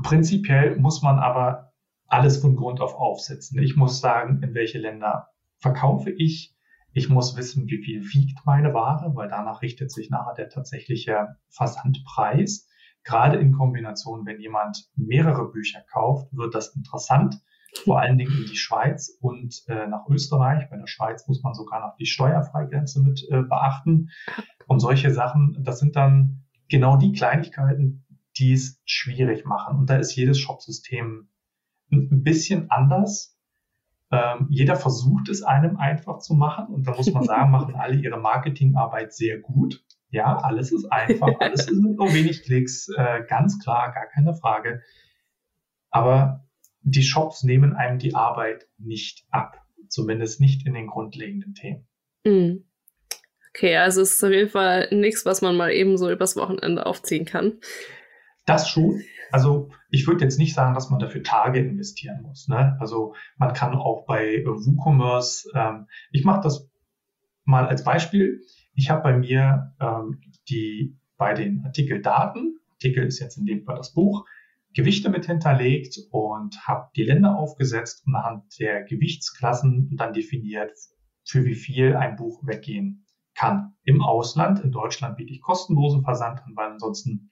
[SPEAKER 2] prinzipiell muss man aber alles von Grund auf aufsetzen. Ich muss sagen, in welche Länder verkaufe ich. Ich muss wissen, wie viel wiegt meine Ware, weil danach richtet sich nachher der tatsächliche Versandpreis. Gerade in Kombination, wenn jemand mehrere Bücher kauft, wird das interessant. Vor allen Dingen in die Schweiz und äh, nach Österreich. Bei der Schweiz muss man sogar noch die Steuerfreigrenze mit äh, beachten. Und solche Sachen, das sind dann genau die Kleinigkeiten, die es schwierig machen. Und da ist jedes Shopsystem ein bisschen anders. Ähm, jeder versucht es einem einfach zu machen. Und da muss man sagen, machen alle ihre Marketingarbeit sehr gut. Ja, alles ist einfach, alles sind nur wenig Klicks, äh, ganz klar, gar keine Frage. Aber die Shops nehmen einem die Arbeit nicht ab. Zumindest nicht in den grundlegenden Themen.
[SPEAKER 1] Mm. Okay, also es ist auf jeden Fall nichts, was man mal eben so übers Wochenende aufziehen kann.
[SPEAKER 2] Das schon. Also ich würde jetzt nicht sagen, dass man dafür Tage investieren muss. Ne? Also man kann auch bei WooCommerce, ähm, ich mache das mal als Beispiel. Ich habe bei mir ähm, die bei den Artikeldaten, Artikel ist jetzt in dem Fall das Buch, Gewichte mit hinterlegt und habe die Länder aufgesetzt und anhand der Gewichtsklassen dann definiert, für wie viel ein Buch weggehen kann. Im Ausland, in Deutschland biete ich kostenlosen Versand an, weil ansonsten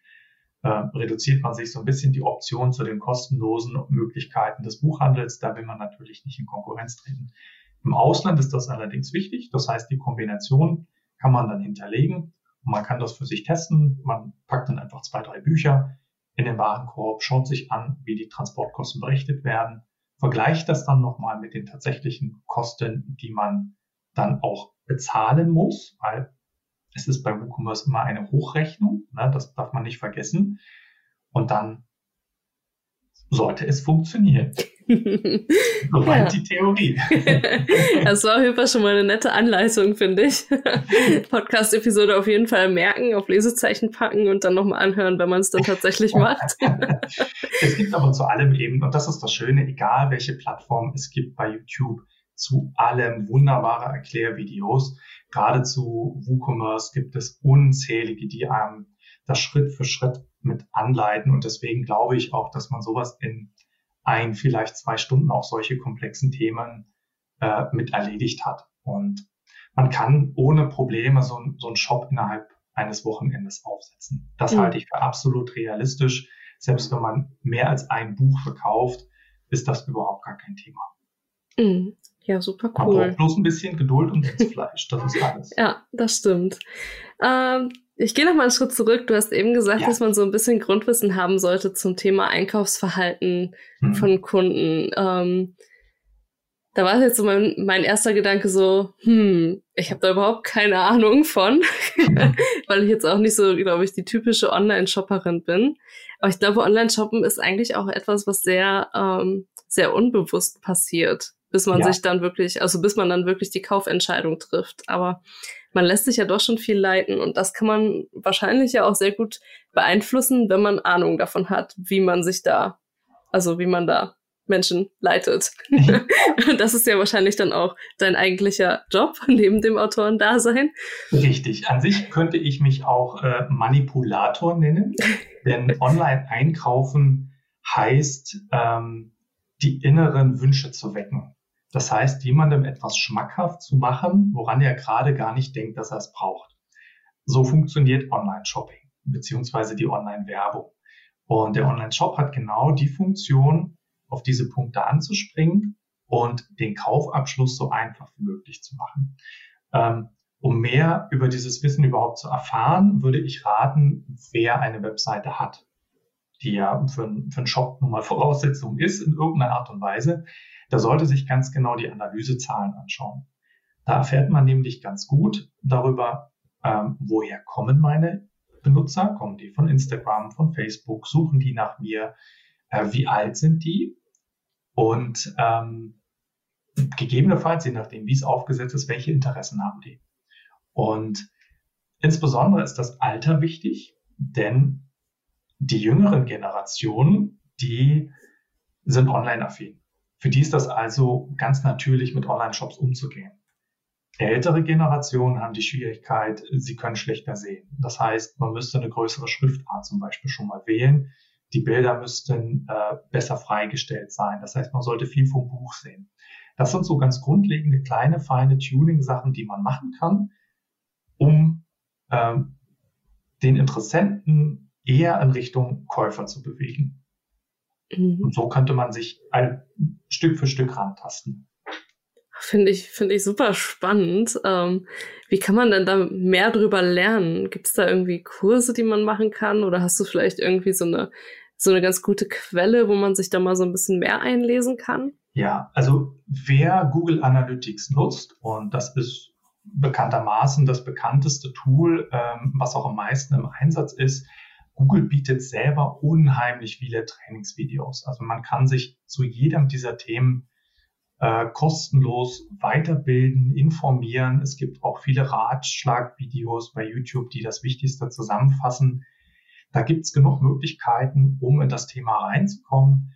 [SPEAKER 2] äh, reduziert man sich so ein bisschen die Option zu den kostenlosen Möglichkeiten des Buchhandels. Da will man natürlich nicht in Konkurrenz treten. Im Ausland ist das allerdings wichtig. Das heißt, die Kombination kann man dann hinterlegen und man kann das für sich testen. Man packt dann einfach zwei, drei Bücher in den Warenkorb, schaut sich an, wie die Transportkosten berechnet werden, vergleicht das dann nochmal mit den tatsächlichen Kosten, die man dann auch bezahlen muss, weil es ist bei WooCommerce immer eine Hochrechnung, ne, das darf man nicht vergessen. Und dann sollte es funktionieren. Soweit ja. die Theorie.
[SPEAKER 1] das war auf jeden Fall schon mal eine nette Anleitung, finde ich. Podcast-Episode auf jeden Fall merken, auf Lesezeichen packen und dann nochmal anhören, wenn man es dann tatsächlich macht.
[SPEAKER 2] es gibt aber zu allem eben, und das ist das Schöne, egal welche Plattform es gibt bei YouTube, zu allem wunderbare Erklärvideos. Gerade zu WooCommerce gibt es unzählige, die einem das Schritt für Schritt mit anleiten. Und deswegen glaube ich auch, dass man sowas in ein, vielleicht zwei Stunden auch solche komplexen Themen äh, mit erledigt hat. Und man kann ohne Probleme so, so einen Shop innerhalb eines Wochenendes aufsetzen. Das mhm. halte ich für absolut realistisch. Selbst wenn man mehr als ein Buch verkauft, ist das überhaupt gar kein Thema.
[SPEAKER 1] Mhm. Ja, super cool.
[SPEAKER 2] Braucht bloß ein bisschen Geduld und Sitzfleisch, das ist alles.
[SPEAKER 1] ja, das stimmt. Ähm, ich gehe noch mal einen Schritt zurück. Du hast eben gesagt, ja. dass man so ein bisschen Grundwissen haben sollte zum Thema Einkaufsverhalten hm. von Kunden. Ähm, da war jetzt so mein, mein erster Gedanke so, hm, ich habe da überhaupt keine Ahnung von, weil ich jetzt auch nicht so, glaube ich, die typische Online-Shopperin bin. Aber ich glaube, Online-Shoppen ist eigentlich auch etwas, was sehr, ähm, sehr unbewusst passiert bis man ja. sich dann wirklich, also bis man dann wirklich die Kaufentscheidung trifft. Aber man lässt sich ja doch schon viel leiten und das kann man wahrscheinlich ja auch sehr gut beeinflussen, wenn man Ahnung davon hat, wie man sich da, also wie man da Menschen leitet. das ist ja wahrscheinlich dann auch dein eigentlicher Job neben dem Autorendasein.
[SPEAKER 2] Richtig. An sich könnte ich mich auch äh, Manipulator nennen, denn online einkaufen heißt, ähm, die inneren Wünsche zu wecken. Das heißt, jemandem etwas schmackhaft zu machen, woran er gerade gar nicht denkt, dass er es braucht. So funktioniert Online-Shopping beziehungsweise die Online-Werbung. Und der Online-Shop hat genau die Funktion, auf diese Punkte anzuspringen und den Kaufabschluss so einfach wie möglich zu machen. Ähm, um mehr über dieses Wissen überhaupt zu erfahren, würde ich raten, wer eine Webseite hat, die ja für, für einen Shop nun mal Voraussetzung ist in irgendeiner Art und Weise, der sollte sich ganz genau die Analysezahlen anschauen. Da erfährt man nämlich ganz gut darüber, ähm, woher kommen meine Benutzer, kommen die von Instagram, von Facebook, suchen die nach mir, äh, wie alt sind die und ähm, gegebenenfalls, je nachdem, wie es aufgesetzt ist, welche Interessen haben die. Und insbesondere ist das Alter wichtig, denn die jüngeren Generationen, die sind online-affin. Für die ist das also ganz natürlich, mit Online-Shops umzugehen. Ältere Generationen haben die Schwierigkeit, sie können schlechter sehen. Das heißt, man müsste eine größere Schriftart zum Beispiel schon mal wählen. Die Bilder müssten äh, besser freigestellt sein. Das heißt, man sollte viel vom Buch sehen. Das sind so ganz grundlegende kleine, feine Tuning-Sachen, die man machen kann, um ähm, den Interessenten eher in Richtung Käufer zu bewegen. Mhm. Und so könnte man sich Stück für Stück rantasten.
[SPEAKER 1] Finde ich, finde ich super spannend. Ähm, wie kann man denn da mehr drüber lernen? Gibt es da irgendwie Kurse, die man machen kann? Oder hast du vielleicht irgendwie so eine, so eine ganz gute Quelle, wo man sich da mal so ein bisschen mehr einlesen kann?
[SPEAKER 2] Ja, also wer Google Analytics nutzt, und das ist bekanntermaßen das bekannteste Tool, ähm, was auch am meisten im Einsatz ist, Google bietet selber unheimlich viele Trainingsvideos. Also man kann sich zu jedem dieser Themen äh, kostenlos weiterbilden, informieren. Es gibt auch viele Ratschlagvideos bei YouTube, die das Wichtigste zusammenfassen. Da gibt es genug Möglichkeiten, um in das Thema reinzukommen.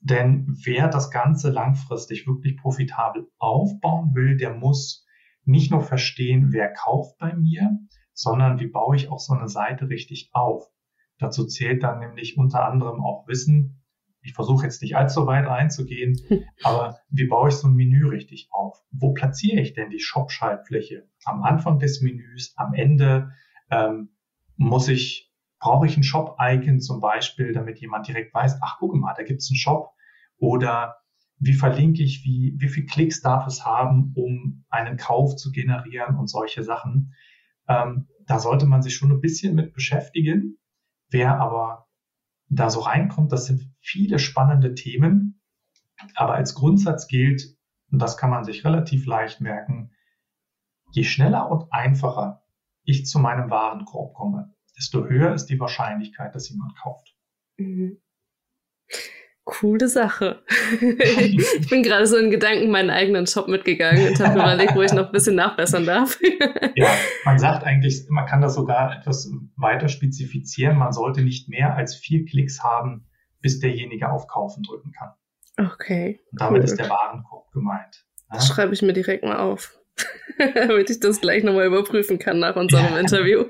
[SPEAKER 2] Denn wer das Ganze langfristig wirklich profitabel aufbauen will, der muss nicht nur verstehen, wer kauft bei mir, sondern wie baue ich auch so eine Seite richtig auf. Dazu zählt dann nämlich unter anderem auch Wissen, ich versuche jetzt nicht allzu weit reinzugehen, aber wie baue ich so ein Menü richtig auf? Wo platziere ich denn die Shop-Schaltfläche? Am Anfang des Menüs, am Ende ähm, muss ich, brauche ich ein Shop-Icon zum Beispiel, damit jemand direkt weiß, ach guck mal, da gibt's einen Shop. Oder wie verlinke ich, wie, wie viel Klicks darf es haben, um einen Kauf zu generieren und solche Sachen. Ähm, da sollte man sich schon ein bisschen mit beschäftigen. Wer aber da so reinkommt. Das sind viele spannende Themen. Aber als Grundsatz gilt, und das kann man sich relativ leicht merken, je schneller und einfacher ich zu meinem Warenkorb komme, desto höher ist die Wahrscheinlichkeit, dass jemand kauft. Mhm
[SPEAKER 1] coole Sache. ich bin gerade so in Gedanken meinen eigenen Shop mitgegangen und habe überlegt, wo ich noch ein bisschen nachbessern darf.
[SPEAKER 2] ja, man sagt eigentlich, man kann das sogar etwas weiter spezifizieren. Man sollte nicht mehr als vier Klicks haben, bis derjenige auf Kaufen drücken kann.
[SPEAKER 1] Okay.
[SPEAKER 2] Und damit cool. ist der Warenkorb gemeint.
[SPEAKER 1] Ja? Das schreibe ich mir direkt mal auf, damit ich das gleich nochmal überprüfen kann nach unserem ja. Interview.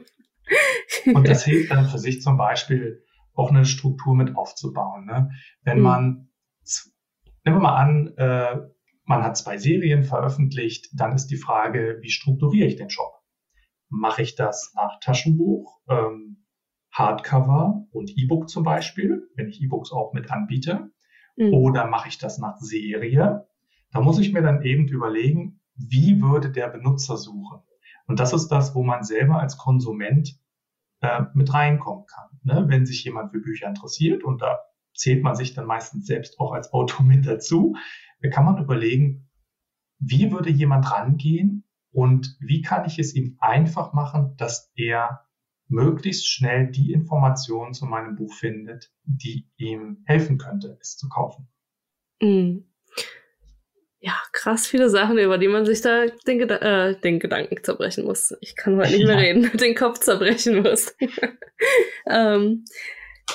[SPEAKER 2] und das hilft dann für sich zum Beispiel, auch eine Struktur mit aufzubauen. Ne? Wenn mhm. man, nehmen wir mal an, äh, man hat zwei Serien veröffentlicht, dann ist die Frage, wie strukturiere ich den Shop? Mache ich das nach Taschenbuch, ähm, Hardcover und E-Book zum Beispiel, wenn ich E-Books auch mit anbiete? Mhm. Oder mache ich das nach Serie? Da muss ich mir dann eben überlegen, wie würde der Benutzer suchen? Und das ist das, wo man selber als Konsument äh, mit reinkommen kann. Ne? Wenn sich jemand für Bücher interessiert und da zählt man sich dann meistens selbst auch als Autor mit dazu, kann man überlegen, wie würde jemand rangehen und wie kann ich es ihm einfach machen, dass er möglichst schnell die Informationen zu meinem Buch findet, die ihm helfen könnte, es zu kaufen.
[SPEAKER 1] Mhm ja, krass viele Sachen, über die man sich da den, Geda äh, den Gedanken zerbrechen muss. Ich kann heute nicht mehr ja. reden, den Kopf zerbrechen muss. ähm,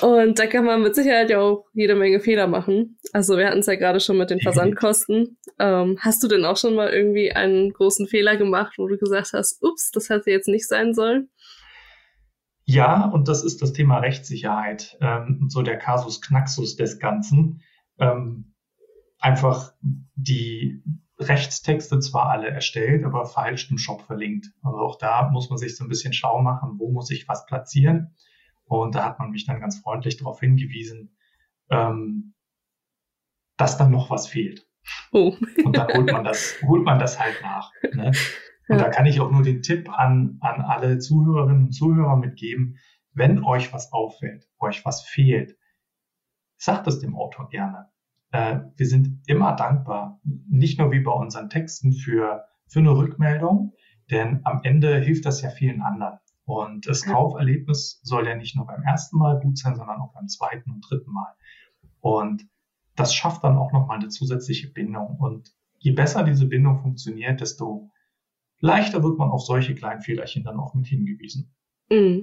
[SPEAKER 1] und da kann man mit Sicherheit ja auch jede Menge Fehler machen. Also wir hatten es ja gerade schon mit den Versandkosten. Ähm, hast du denn auch schon mal irgendwie einen großen Fehler gemacht, wo du gesagt hast, ups, das hätte jetzt nicht sein sollen?
[SPEAKER 2] Ja, und das ist das Thema Rechtssicherheit, ähm, so der Kasus Knaxus des Ganzen. Ähm, einfach die Rechtstexte zwar alle erstellt, aber falsch im Shop verlinkt. Also auch da muss man sich so ein bisschen schau machen, wo muss ich was platzieren. Und da hat man mich dann ganz freundlich darauf hingewiesen, ähm, dass dann noch was fehlt. Oh. Und dann holt man das, holt man das halt nach. Ne? Und ja. da kann ich auch nur den Tipp an, an alle Zuhörerinnen und Zuhörer mitgeben, wenn euch was auffällt, euch was fehlt, sagt es dem Autor gerne. Äh, wir sind immer dankbar, nicht nur wie bei unseren Texten für, für eine Rückmeldung, denn am Ende hilft das ja vielen anderen. Und das Kauferlebnis soll ja nicht nur beim ersten Mal gut sein, sondern auch beim zweiten und dritten Mal. Und das schafft dann auch nochmal eine zusätzliche Bindung. Und je besser diese Bindung funktioniert, desto leichter wird man auf solche kleinen Fehlerchen dann auch mit hingewiesen.
[SPEAKER 1] Mm,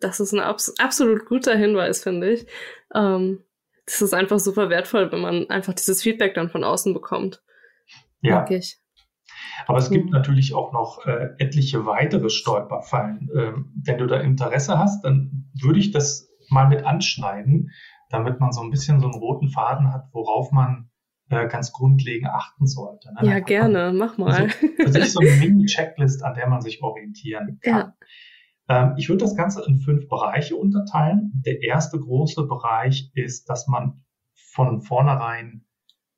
[SPEAKER 1] das ist ein abs absolut guter Hinweis, finde ich. Ähm, das ist einfach super wertvoll, wenn man einfach dieses Feedback dann von außen bekommt.
[SPEAKER 2] Ja. Wirklich. Aber es gibt mhm. natürlich auch noch äh, etliche weitere Stolperfallen. Ähm, wenn du da Interesse hast, dann würde ich das mal mit anschneiden, damit man so ein bisschen so einen roten Faden hat, worauf man äh, ganz grundlegend achten sollte.
[SPEAKER 1] Ne? Ja, gerne, mach mal.
[SPEAKER 2] Für sich so eine Mini-Checklist, an der man sich orientieren kann. Ja. Ähm, ich würde das Ganze in fünf Bereiche unterteilen. Der erste große Bereich ist, dass man von vornherein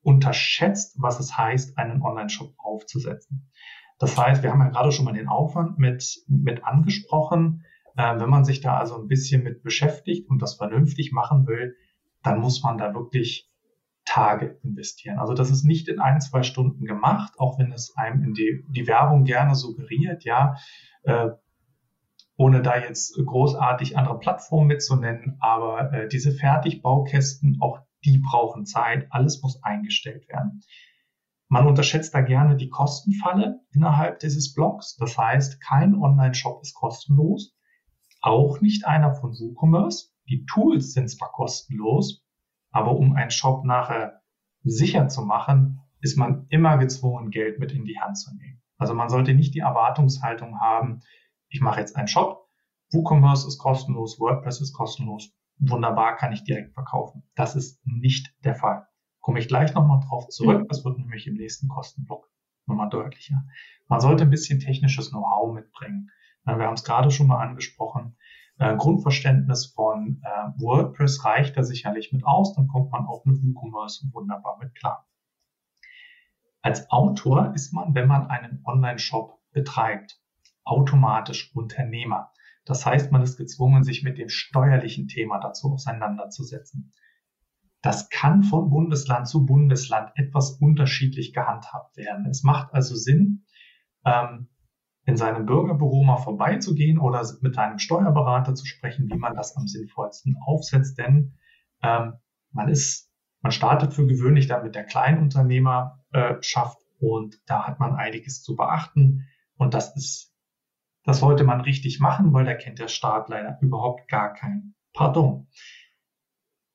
[SPEAKER 2] unterschätzt, was es heißt, einen Online-Shop aufzusetzen. Das heißt, wir haben ja gerade schon mal den Aufwand mit, mit angesprochen. Äh, wenn man sich da also ein bisschen mit beschäftigt und das vernünftig machen will, dann muss man da wirklich Tage investieren. Also das ist nicht in ein, zwei Stunden gemacht, auch wenn es einem in die, die Werbung gerne suggeriert, ja, äh, ohne da jetzt großartig andere Plattformen mitzunennen, aber äh, diese Fertigbaukästen, auch die brauchen Zeit, alles muss eingestellt werden. Man unterschätzt da gerne die Kostenfalle innerhalb dieses Blogs. Das heißt, kein Online-Shop ist kostenlos, auch nicht einer von WooCommerce. Die Tools sind zwar kostenlos, aber um einen Shop nachher sicher zu machen, ist man immer gezwungen, Geld mit in die Hand zu nehmen. Also man sollte nicht die Erwartungshaltung haben, ich mache jetzt einen Shop, WooCommerce ist kostenlos, WordPress ist kostenlos, wunderbar, kann ich direkt verkaufen. Das ist nicht der Fall. Komme ich gleich nochmal drauf zurück. Das wird nämlich im nächsten Kostenblock nochmal deutlicher. Man sollte ein bisschen technisches Know-how mitbringen. Wir haben es gerade schon mal angesprochen. Ein Grundverständnis von äh, WordPress reicht da sicherlich mit aus. Dann kommt man auch mit WooCommerce wunderbar mit klar. Als Autor ist man, wenn man einen Online-Shop betreibt, automatisch Unternehmer. Das heißt, man ist gezwungen, sich mit dem steuerlichen Thema dazu auseinanderzusetzen. Das kann von Bundesland zu Bundesland etwas unterschiedlich gehandhabt werden. Es macht also Sinn, ähm, in seinem Bürgerbüro mal vorbeizugehen oder mit einem Steuerberater zu sprechen, wie man das am sinnvollsten aufsetzt, denn ähm, man ist, man startet für gewöhnlich dann mit der Kleinunternehmerschaft und da hat man einiges zu beachten und das ist das sollte man richtig machen, weil da kennt der Staat leider überhaupt gar kein Pardon.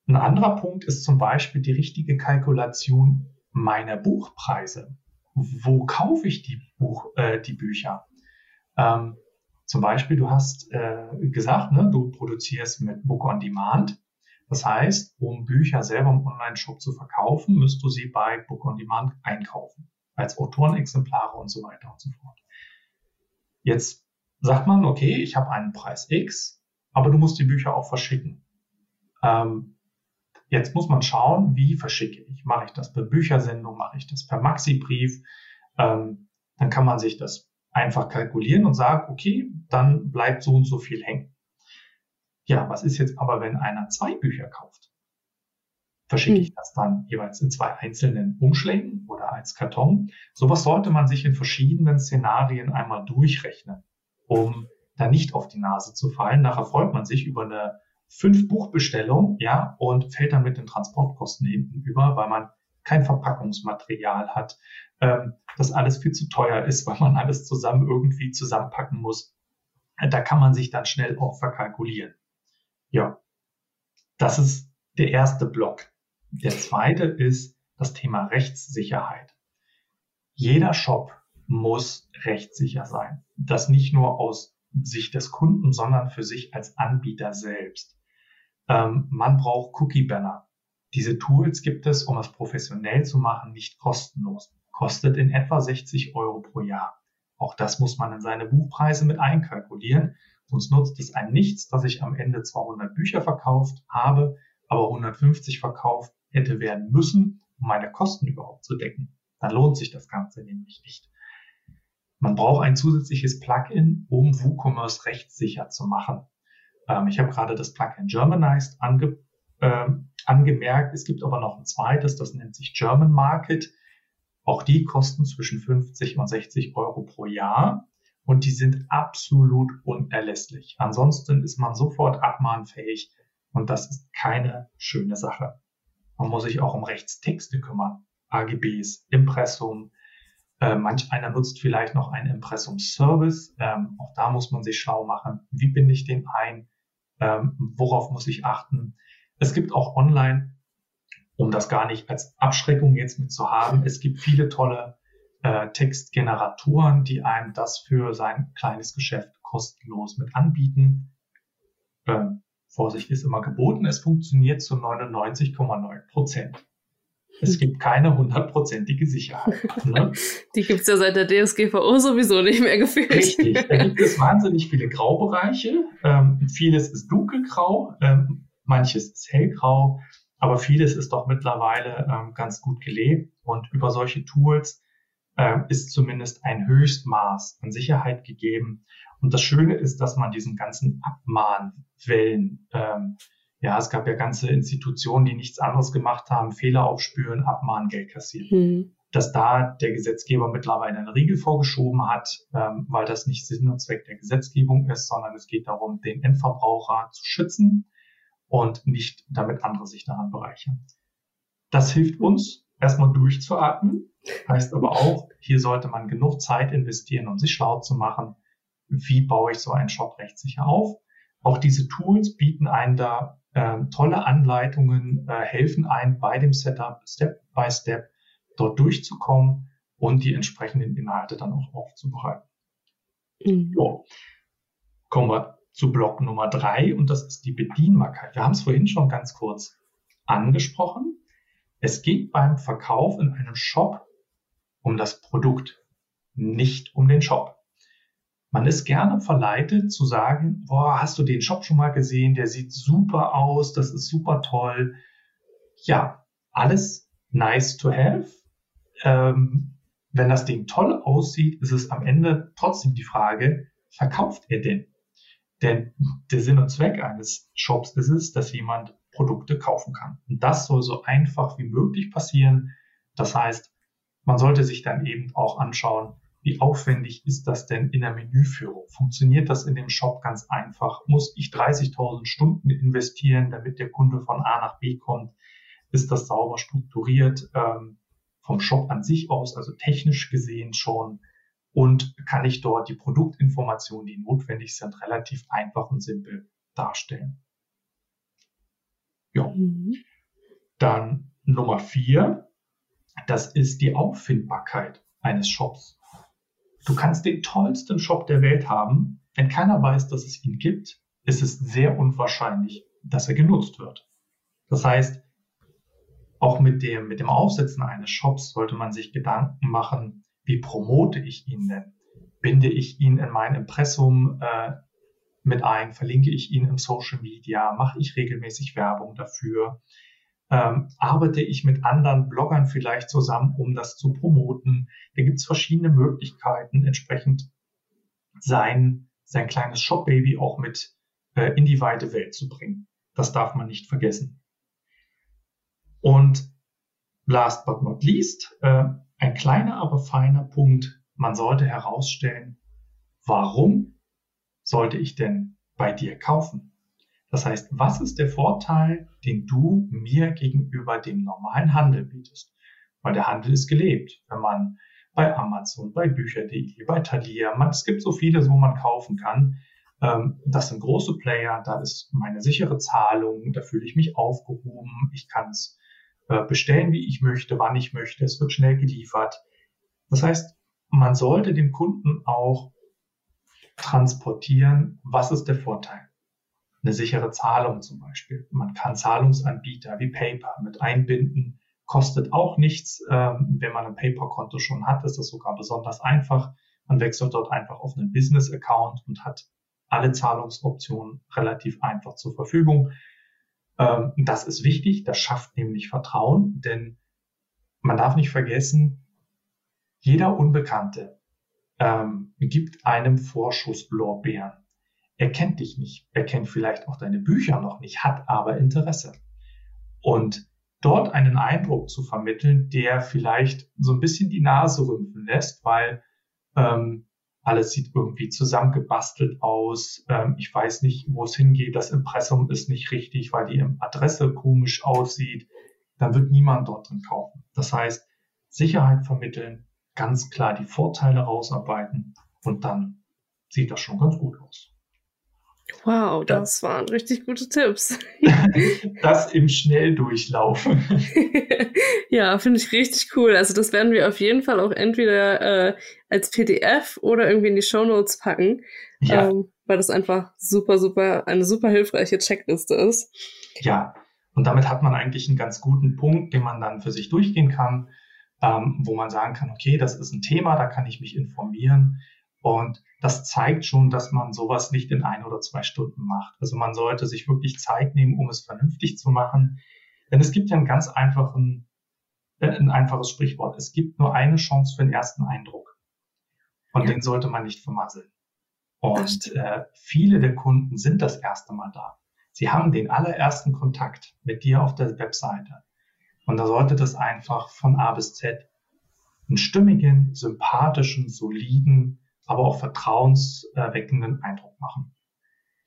[SPEAKER 2] Ein anderer Punkt ist zum Beispiel die richtige Kalkulation meiner Buchpreise. Wo kaufe ich die, Buch, äh, die Bücher? Ähm, zum Beispiel, du hast äh, gesagt, ne, du produzierst mit Book on Demand. Das heißt, um Bücher selber im Online-Shop zu verkaufen, müsst du sie bei Book on Demand einkaufen. Als Autorenexemplare und so weiter und so fort. Jetzt sagt man, okay, ich habe einen Preis X, aber du musst die Bücher auch verschicken. Ähm, jetzt muss man schauen, wie verschicke ich. Mache ich das per Büchersendung, mache ich das per Maxi-Brief? Ähm, dann kann man sich das einfach kalkulieren und sagen, okay, dann bleibt so und so viel hängen. Ja, was ist jetzt aber, wenn einer zwei Bücher kauft? Verschicke hm. ich das dann jeweils in zwei einzelnen Umschlägen oder als Karton? Sowas sollte man sich in verschiedenen Szenarien einmal durchrechnen um da nicht auf die Nase zu fallen. Nachher freut man sich über eine fünf Buchbestellung, ja, und fällt dann mit den Transportkosten hinten über, weil man kein Verpackungsmaterial hat, ähm, das alles viel zu teuer ist, weil man alles zusammen irgendwie zusammenpacken muss. Da kann man sich dann schnell auch verkalkulieren. Ja, das ist der erste Block. Der zweite ist das Thema Rechtssicherheit. Jeder Shop muss rechtssicher sein. Das nicht nur aus Sicht des Kunden, sondern für sich als Anbieter selbst. Ähm, man braucht Cookie-Banner. Diese Tools gibt es, um es professionell zu machen, nicht kostenlos. Kostet in etwa 60 Euro pro Jahr. Auch das muss man in seine Buchpreise mit einkalkulieren. Uns nutzt es ein nichts, dass ich am Ende 200 Bücher verkauft habe, aber 150 verkauft hätte werden müssen, um meine Kosten überhaupt zu decken. Dann lohnt sich das Ganze nämlich nicht. Man braucht ein zusätzliches Plugin, um WooCommerce rechtssicher zu machen. Ähm, ich habe gerade das Plugin Germanized ange, äh, angemerkt. Es gibt aber noch ein zweites, das nennt sich German Market. Auch die kosten zwischen 50 und 60 Euro pro Jahr und die sind absolut unerlässlich. Ansonsten ist man sofort abmahnfähig und das ist keine schöne Sache. Man muss sich auch um Rechtstexte kümmern, AGBs, Impressum. Äh, manch einer nutzt vielleicht noch einen Impressum-Service. Ähm, auch da muss man sich schlau machen. Wie binde ich den ein? Ähm, worauf muss ich achten? Es gibt auch online, um das gar nicht als Abschreckung jetzt mit zu haben, es gibt viele tolle äh, Textgeneratoren, die einem das für sein kleines Geschäft kostenlos mit anbieten. Ähm, Vorsicht ist immer geboten, es funktioniert zu 99,9 Prozent. Es gibt keine hundertprozentige Sicherheit.
[SPEAKER 1] Ne? Die gibt's ja seit der DSGVO sowieso nicht mehr gefühlt.
[SPEAKER 2] Richtig, da gibt es wahnsinnig viele Graubereiche. Ähm, vieles ist dunkelgrau, ähm, manches ist hellgrau, aber vieles ist doch mittlerweile ähm, ganz gut gelebt. Und über solche Tools äh, ist zumindest ein Höchstmaß an Sicherheit gegeben. Und das Schöne ist, dass man diesen ganzen Abmahnwellen, ähm, ja, es gab ja ganze Institutionen, die nichts anderes gemacht haben, Fehler aufspüren, abmahnen, Geld kassieren. Hm. Dass da der Gesetzgeber mittlerweile einen Riegel vorgeschoben hat, ähm, weil das nicht Sinn und Zweck der Gesetzgebung ist, sondern es geht darum, den Endverbraucher zu schützen und nicht damit andere sich daran bereichern. Das hilft uns, erstmal durchzuatmen, heißt aber auch, hier sollte man genug Zeit investieren, um sich schlau zu machen, wie baue ich so einen Shop rechtssicher auf. Auch diese Tools bieten einen da äh, tolle Anleitungen, äh, helfen ein bei dem Setup Step by Step dort durchzukommen und die entsprechenden Inhalte dann auch aufzubereiten. Mhm. So. Kommen wir zu Block Nummer drei und das ist die Bedienbarkeit. Wir haben es vorhin schon ganz kurz angesprochen. Es geht beim Verkauf in einem Shop um das Produkt, nicht um den Shop. Man ist gerne verleitet zu sagen, boah, hast du den Shop schon mal gesehen? Der sieht super aus, das ist super toll. Ja, alles nice to have. Ähm, wenn das Ding toll aussieht, ist es am Ende trotzdem die Frage, verkauft er denn? Denn der Sinn und Zweck eines Shops ist es, dass jemand Produkte kaufen kann. Und das soll so einfach wie möglich passieren. Das heißt, man sollte sich dann eben auch anschauen, wie aufwendig ist das denn in der Menüführung? Funktioniert das in dem Shop ganz einfach? Muss ich 30.000 Stunden investieren, damit der Kunde von A nach B kommt? Ist das sauber strukturiert ähm, vom Shop an sich aus, also technisch gesehen schon? Und kann ich dort die Produktinformationen, die notwendig sind, relativ einfach und simpel darstellen? Ja. Mhm. Dann Nummer vier, das ist die Auffindbarkeit eines Shops. Du kannst den tollsten Shop der Welt haben. Wenn keiner weiß, dass es ihn gibt, ist es sehr unwahrscheinlich, dass er genutzt wird. Das heißt, auch mit dem, mit dem Aufsetzen eines Shops sollte man sich Gedanken machen, wie promote ich ihn denn? Binde ich ihn in mein Impressum äh, mit ein? Verlinke ich ihn im Social Media? Mache ich regelmäßig Werbung dafür? Ähm, arbeite ich mit anderen Bloggern vielleicht zusammen, um das zu promoten. Da gibt es verschiedene Möglichkeiten, entsprechend sein, sein kleines Shop-Baby auch mit äh, in die weite Welt zu bringen. Das darf man nicht vergessen. Und last but not least, äh, ein kleiner, aber feiner Punkt. Man sollte herausstellen, warum sollte ich denn bei dir kaufen? Das heißt, was ist der Vorteil, den du mir gegenüber dem normalen Handel bietest? Weil der Handel ist gelebt. Wenn man bei Amazon, bei Bücher.de, bei Thalia, man, es gibt so vieles, wo man kaufen kann. Ähm, das sind große Player, da ist meine sichere Zahlung, da fühle ich mich aufgehoben, ich kann es äh, bestellen, wie ich möchte, wann ich möchte, es wird schnell geliefert. Das heißt, man sollte dem Kunden auch transportieren, was ist der Vorteil eine sichere Zahlung zum Beispiel. Man kann Zahlungsanbieter wie PayPal mit einbinden, kostet auch nichts. Ähm, wenn man ein PayPal-Konto schon hat, ist das sogar besonders einfach. Man wechselt dort einfach auf einen Business-Account und hat alle Zahlungsoptionen relativ einfach zur Verfügung. Ähm, das ist wichtig, das schafft nämlich Vertrauen, denn man darf nicht vergessen, jeder Unbekannte ähm, gibt einem Vorschusslorbeeren. Er kennt dich nicht, er kennt vielleicht auch deine Bücher noch nicht, hat aber Interesse. Und dort einen Eindruck zu vermitteln, der vielleicht so ein bisschen die Nase rümpfen lässt, weil ähm, alles sieht irgendwie zusammengebastelt aus. Ähm, ich weiß nicht, wo es hingeht. Das Impressum ist nicht richtig, weil die Adresse komisch aussieht. Dann wird niemand dort drin kaufen. Das heißt, Sicherheit vermitteln, ganz klar die Vorteile rausarbeiten und dann sieht das schon ganz gut aus.
[SPEAKER 1] Wow, das ja. waren richtig gute Tipps.
[SPEAKER 2] das im Schnelldurchlauf.
[SPEAKER 1] ja, finde ich richtig cool. Also das werden wir auf jeden Fall auch entweder äh, als PDF oder irgendwie in die Show Notes packen, ja. ähm, weil das einfach super, super, eine super hilfreiche Checkliste ist.
[SPEAKER 2] Ja, und damit hat man eigentlich einen ganz guten Punkt, den man dann für sich durchgehen kann, ähm, wo man sagen kann, okay, das ist ein Thema, da kann ich mich informieren. Und das zeigt schon, dass man sowas nicht in ein oder zwei Stunden macht. Also man sollte sich wirklich Zeit nehmen, um es vernünftig zu machen. Denn es gibt ja einen ganz einfachen, äh, ein einfaches Sprichwort. Es gibt nur eine Chance für den ersten Eindruck. Und ja. den sollte man nicht vermasseln. Und äh, viele der Kunden sind das erste Mal da. Sie haben den allerersten Kontakt mit dir auf der Webseite. Und da sollte das einfach von A bis Z einen stimmigen, sympathischen, soliden, aber auch vertrauenserweckenden Eindruck machen.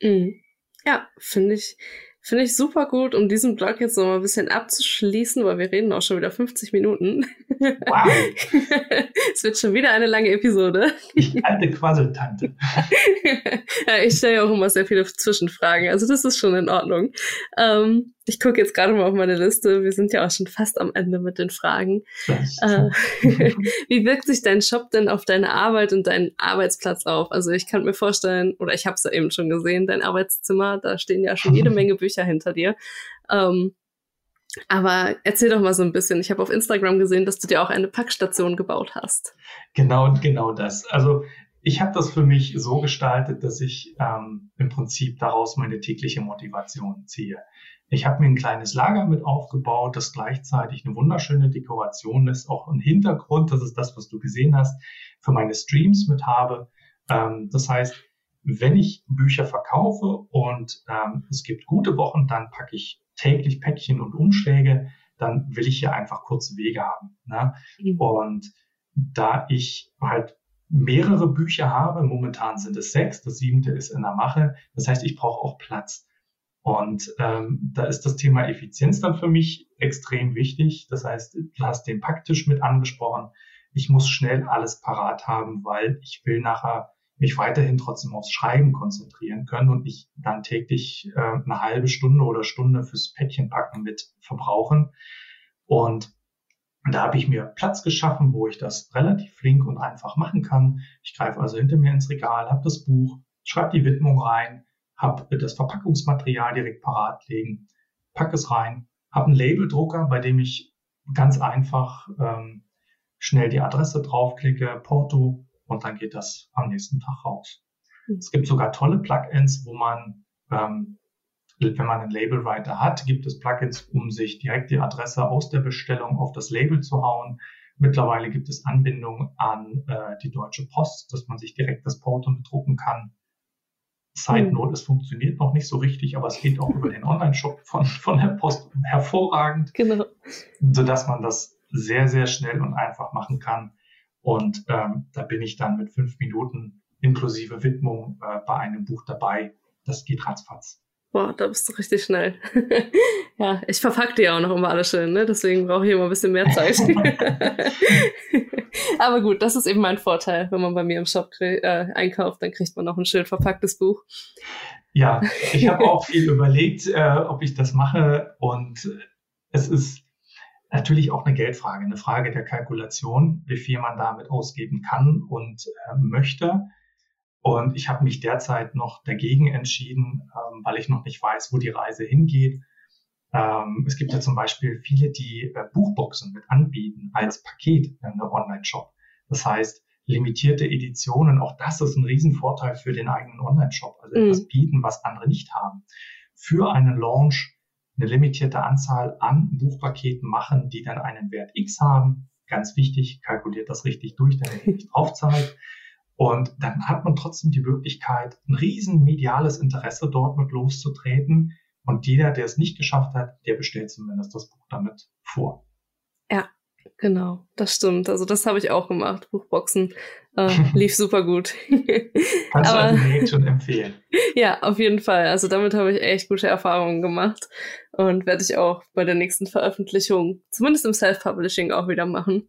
[SPEAKER 1] Mhm. Ja, finde ich, Finde ich super gut, um diesen Blog jetzt noch mal ein bisschen abzuschließen, weil wir reden auch schon wieder 50 Minuten. Wow. es wird schon wieder eine lange Episode.
[SPEAKER 2] Ich alte Quasseltante.
[SPEAKER 1] ja, ich stelle ja auch immer sehr viele Zwischenfragen, also das ist schon in Ordnung. Ähm, ich gucke jetzt gerade mal auf meine Liste. Wir sind ja auch schon fast am Ende mit den Fragen. Äh, wie wirkt sich dein Shop denn auf deine Arbeit und deinen Arbeitsplatz auf? Also ich kann mir vorstellen, oder ich habe es ja eben schon gesehen, dein Arbeitszimmer, da stehen ja schon jede Menge Bücher hinter dir. Ähm, aber erzähl doch mal so ein bisschen. Ich habe auf Instagram gesehen, dass du dir auch eine Packstation gebaut hast.
[SPEAKER 2] Genau, genau das. Also ich habe das für mich so gestaltet, dass ich ähm, im Prinzip daraus meine tägliche Motivation ziehe. Ich habe mir ein kleines Lager mit aufgebaut, das gleichzeitig eine wunderschöne Dekoration ist, auch ein Hintergrund, das ist das, was du gesehen hast, für meine Streams mit habe. Ähm, das heißt, wenn ich Bücher verkaufe und ähm, es gibt gute Wochen, dann packe ich täglich Päckchen und Umschläge, dann will ich hier einfach kurze Wege haben. Ne? Mhm. Und da ich halt mehrere Bücher habe, momentan sind es sechs, das siebente ist in der Mache, das heißt, ich brauche auch Platz. Und ähm, da ist das Thema Effizienz dann für mich extrem wichtig. Das heißt, du hast den Packtisch mit angesprochen. Ich muss schnell alles parat haben, weil ich will nachher mich weiterhin trotzdem aufs Schreiben konzentrieren können und nicht dann täglich äh, eine halbe Stunde oder Stunde fürs Päckchenpacken mit verbrauchen. Und da habe ich mir Platz geschaffen, wo ich das relativ flink und einfach machen kann. Ich greife also hinter mir ins Regal, habe das Buch, schreibe die Widmung rein, habe das Verpackungsmaterial direkt parat legen, packe es rein, habe einen Labeldrucker, bei dem ich ganz einfach ähm, schnell die Adresse draufklicke, Porto und dann geht das am nächsten Tag raus. Mhm. Es gibt sogar tolle Plugins, wo man, ähm, wenn man einen Labelwriter hat, gibt es Plugins, um sich direkt die Adresse aus der Bestellung auf das Label zu hauen. Mittlerweile gibt es Anbindungen an äh, die Deutsche Post, dass man sich direkt das Porto bedrucken kann. Side hm. Note, es funktioniert noch nicht so richtig, aber es geht auch über den Online-Shop von, von der Post hervorragend, genau. sodass man das sehr, sehr schnell und einfach machen kann. Und ähm, da bin ich dann mit fünf Minuten inklusive Widmung äh, bei einem Buch dabei. Das geht ratzfatz.
[SPEAKER 1] Boah, da bist du richtig schnell. ja, ich verpacke dir auch noch immer alles schön, ne? Deswegen brauche ich immer ein bisschen mehr Zeit. Aber gut, das ist eben mein Vorteil. Wenn man bei mir im Shop äh, einkauft, dann kriegt man noch ein schön verpacktes Buch.
[SPEAKER 2] Ja, ich habe auch viel überlegt, äh, ob ich das mache. Und es ist natürlich auch eine Geldfrage, eine Frage der Kalkulation, wie viel man damit ausgeben kann und äh, möchte. Und ich habe mich derzeit noch dagegen entschieden, ähm, weil ich noch nicht weiß, wo die Reise hingeht. Ähm, es gibt ja zum Beispiel viele, die äh, Buchboxen mit anbieten als Paket in der Online-Shop. Das heißt, limitierte Editionen. Auch das ist ein Riesenvorteil für den eigenen Online-Shop. Also mhm. etwas bieten, was andere nicht haben. Für einen Launch eine limitierte Anzahl an Buchpaketen machen, die dann einen Wert X haben. Ganz wichtig, kalkuliert das richtig durch, damit ihr nicht draufzahlt. Und dann hat man trotzdem die Möglichkeit, ein riesen mediales Interesse dort mit loszutreten. Und jeder, der es nicht geschafft hat, der bestellt zumindest das Buch damit vor.
[SPEAKER 1] Ja, genau, das stimmt. Also das habe ich auch gemacht. Buchboxen äh, lief super gut.
[SPEAKER 2] Kannst Aber, du also schon empfehlen.
[SPEAKER 1] Ja, auf jeden Fall. Also damit habe ich echt gute Erfahrungen gemacht und werde ich auch bei der nächsten Veröffentlichung, zumindest im Self-Publishing, auch wieder machen.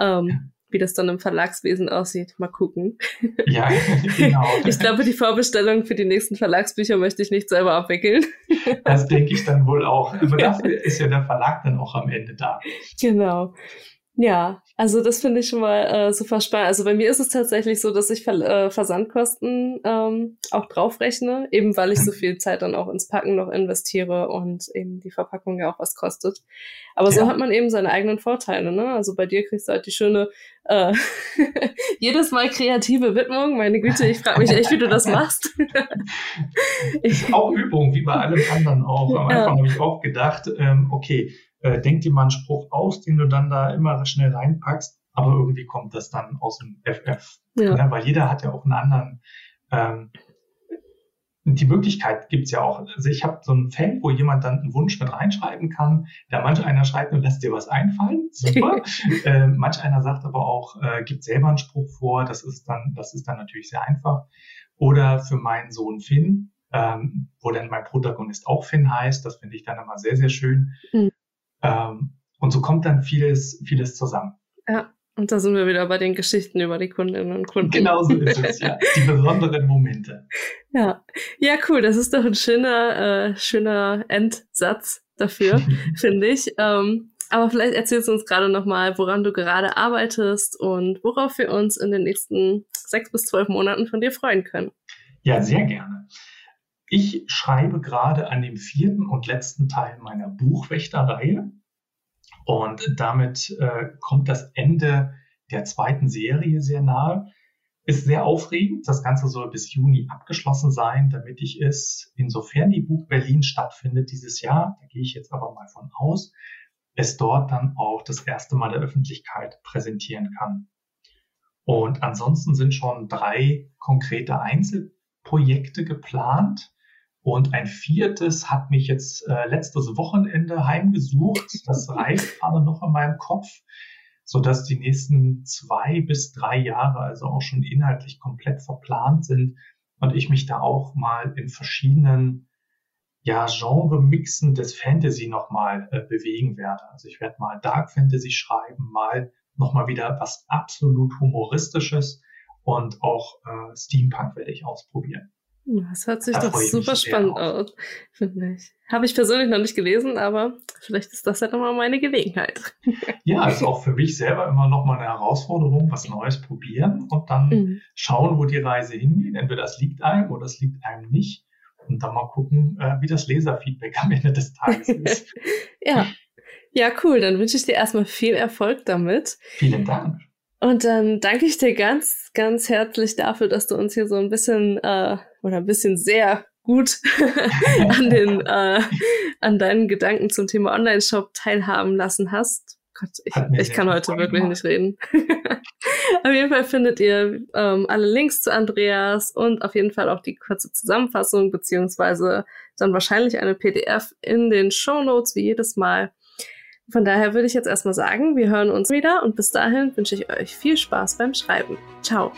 [SPEAKER 1] Ähm, wie das dann im Verlagswesen aussieht. Mal gucken.
[SPEAKER 2] Ja, genau.
[SPEAKER 1] ich glaube, die Vorbestellung für die nächsten Verlagsbücher möchte ich nicht selber abwickeln.
[SPEAKER 2] Das denke ich dann wohl auch. Aber dafür ist ja der Verlag dann auch am Ende da.
[SPEAKER 1] Genau. Ja, also das finde ich schon mal äh, super spannend. Also bei mir ist es tatsächlich so, dass ich Ver äh, Versandkosten ähm, auch draufrechne, eben weil ich so viel Zeit dann auch ins Packen noch investiere und eben die Verpackung ja auch was kostet. Aber ja. so hat man eben seine eigenen Vorteile. Ne? Also bei dir kriegst du halt die schöne äh, jedes Mal kreative Widmung. Meine Güte, ich frage mich echt, wie du das machst.
[SPEAKER 2] ist auch Übung, wie bei allem anderen auch. Am Anfang ja. habe ich auch gedacht, ähm, okay, äh, denk dir mal einen Spruch aus, den du dann da immer schnell reinpackst, aber irgendwie kommt das dann aus dem FF. Ja. Ne? Weil jeder hat ja auch einen anderen, ähm, die Möglichkeit gibt's ja auch. Also ich habe so ein Feld, wo jemand dann einen Wunsch mit reinschreiben kann. Da manch einer schreibt und lässt dir was einfallen. Super. äh, manch einer sagt aber auch, äh, gibt selber einen Spruch vor. Das ist dann, das ist dann natürlich sehr einfach. Oder für meinen Sohn Finn, ähm, wo dann mein Protagonist auch Finn heißt. Das finde ich dann immer sehr, sehr schön. Mhm. Ähm, und so kommt dann vieles, vieles zusammen.
[SPEAKER 1] Ja, und da sind wir wieder bei den Geschichten über die Kundinnen und Kunden.
[SPEAKER 2] Genau so ist es, ja. Die besonderen Momente.
[SPEAKER 1] Ja, ja, cool. Das ist doch ein schöner, äh, schöner Endsatz dafür, finde ich. Ähm, aber vielleicht erzählst du uns gerade nochmal, woran du gerade arbeitest und worauf wir uns in den nächsten sechs bis zwölf Monaten von dir freuen können.
[SPEAKER 2] Ja, sehr gerne. Ich schreibe gerade an dem vierten und letzten Teil meiner Buchwächterreihe und damit äh, kommt das Ende der zweiten Serie sehr nahe. Ist sehr aufregend. Das Ganze soll bis Juni abgeschlossen sein, damit ich es, insofern die Buch Berlin stattfindet dieses Jahr, da gehe ich jetzt aber mal von aus, es dort dann auch das erste Mal der Öffentlichkeit präsentieren kann. Und ansonsten sind schon drei konkrete Einzelprojekte geplant. Und ein viertes hat mich jetzt äh, letztes Wochenende heimgesucht. Das reift gerade noch in meinem Kopf, so dass die nächsten zwei bis drei Jahre also auch schon inhaltlich komplett verplant sind und ich mich da auch mal in verschiedenen ja, Genre-Mixen des Fantasy nochmal äh, bewegen werde. Also ich werde mal Dark Fantasy schreiben, mal nochmal wieder was absolut Humoristisches und auch äh, Steampunk werde ich ausprobieren.
[SPEAKER 1] Das hört sich da doch super spannend aus, finde ich. Habe ich persönlich noch nicht gelesen, aber vielleicht ist das ja nochmal meine Gelegenheit.
[SPEAKER 2] Ja, ist auch für mich selber immer nochmal eine Herausforderung, was Neues probieren und dann mhm. schauen, wo die Reise hingeht. Entweder es liegt einem oder es liegt einem nicht. Und dann mal gucken, äh, wie das Leserfeedback am Ende des Tages ist.
[SPEAKER 1] ja. Ja, cool. Dann wünsche ich dir erstmal viel Erfolg damit.
[SPEAKER 2] Vielen Dank.
[SPEAKER 1] Und dann danke ich dir ganz, ganz herzlich dafür, dass du uns hier so ein bisschen äh, oder ein bisschen sehr gut an den äh, an deinen Gedanken zum Thema Online-Shop teilhaben lassen hast. Gott, ich, ich kann heute wirklich gemacht. nicht reden. auf jeden Fall findet ihr ähm, alle Links zu Andreas und auf jeden Fall auch die kurze Zusammenfassung beziehungsweise dann wahrscheinlich eine PDF in den Show Notes wie jedes Mal. Von daher würde ich jetzt erstmal sagen, wir hören uns wieder und bis dahin wünsche ich euch viel Spaß beim Schreiben. Ciao.